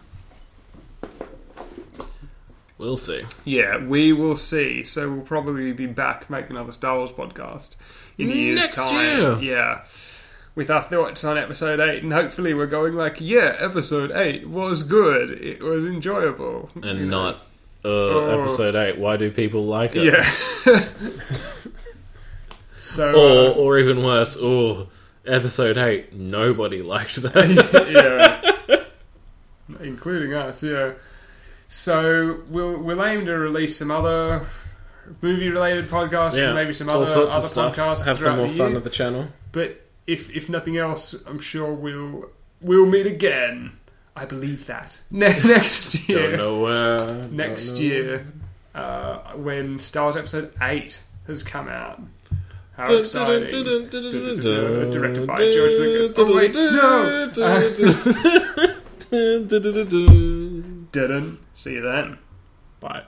[SPEAKER 2] We'll see.
[SPEAKER 1] Yeah, we will see. So we'll probably be back making another Star Wars podcast in a year's time.
[SPEAKER 2] year.
[SPEAKER 1] Yeah. With our thoughts on episode 8, and hopefully we're going like, yeah, episode 8 was good. It was enjoyable.
[SPEAKER 2] And
[SPEAKER 1] you
[SPEAKER 2] not uh, episode 8. Why do people like it?
[SPEAKER 1] Yeah. so.
[SPEAKER 2] Or,
[SPEAKER 1] uh,
[SPEAKER 2] or even worse, oh, episode 8. Nobody liked that.
[SPEAKER 1] yeah. Including us, yeah. So we'll we'll aim to release some other movie related podcasts and maybe some other other podcasts
[SPEAKER 2] Have some more fun at the channel.
[SPEAKER 1] But if if nothing else, I'm sure we'll we'll meet again. I believe that ne- next year.
[SPEAKER 2] Don't know where.
[SPEAKER 1] Next
[SPEAKER 2] know.
[SPEAKER 1] year, uh, when Star Wars Episode Eight has come out. How exciting! Directed by George Lucas. Oh wait, no! Didn't see you then.
[SPEAKER 2] Bye.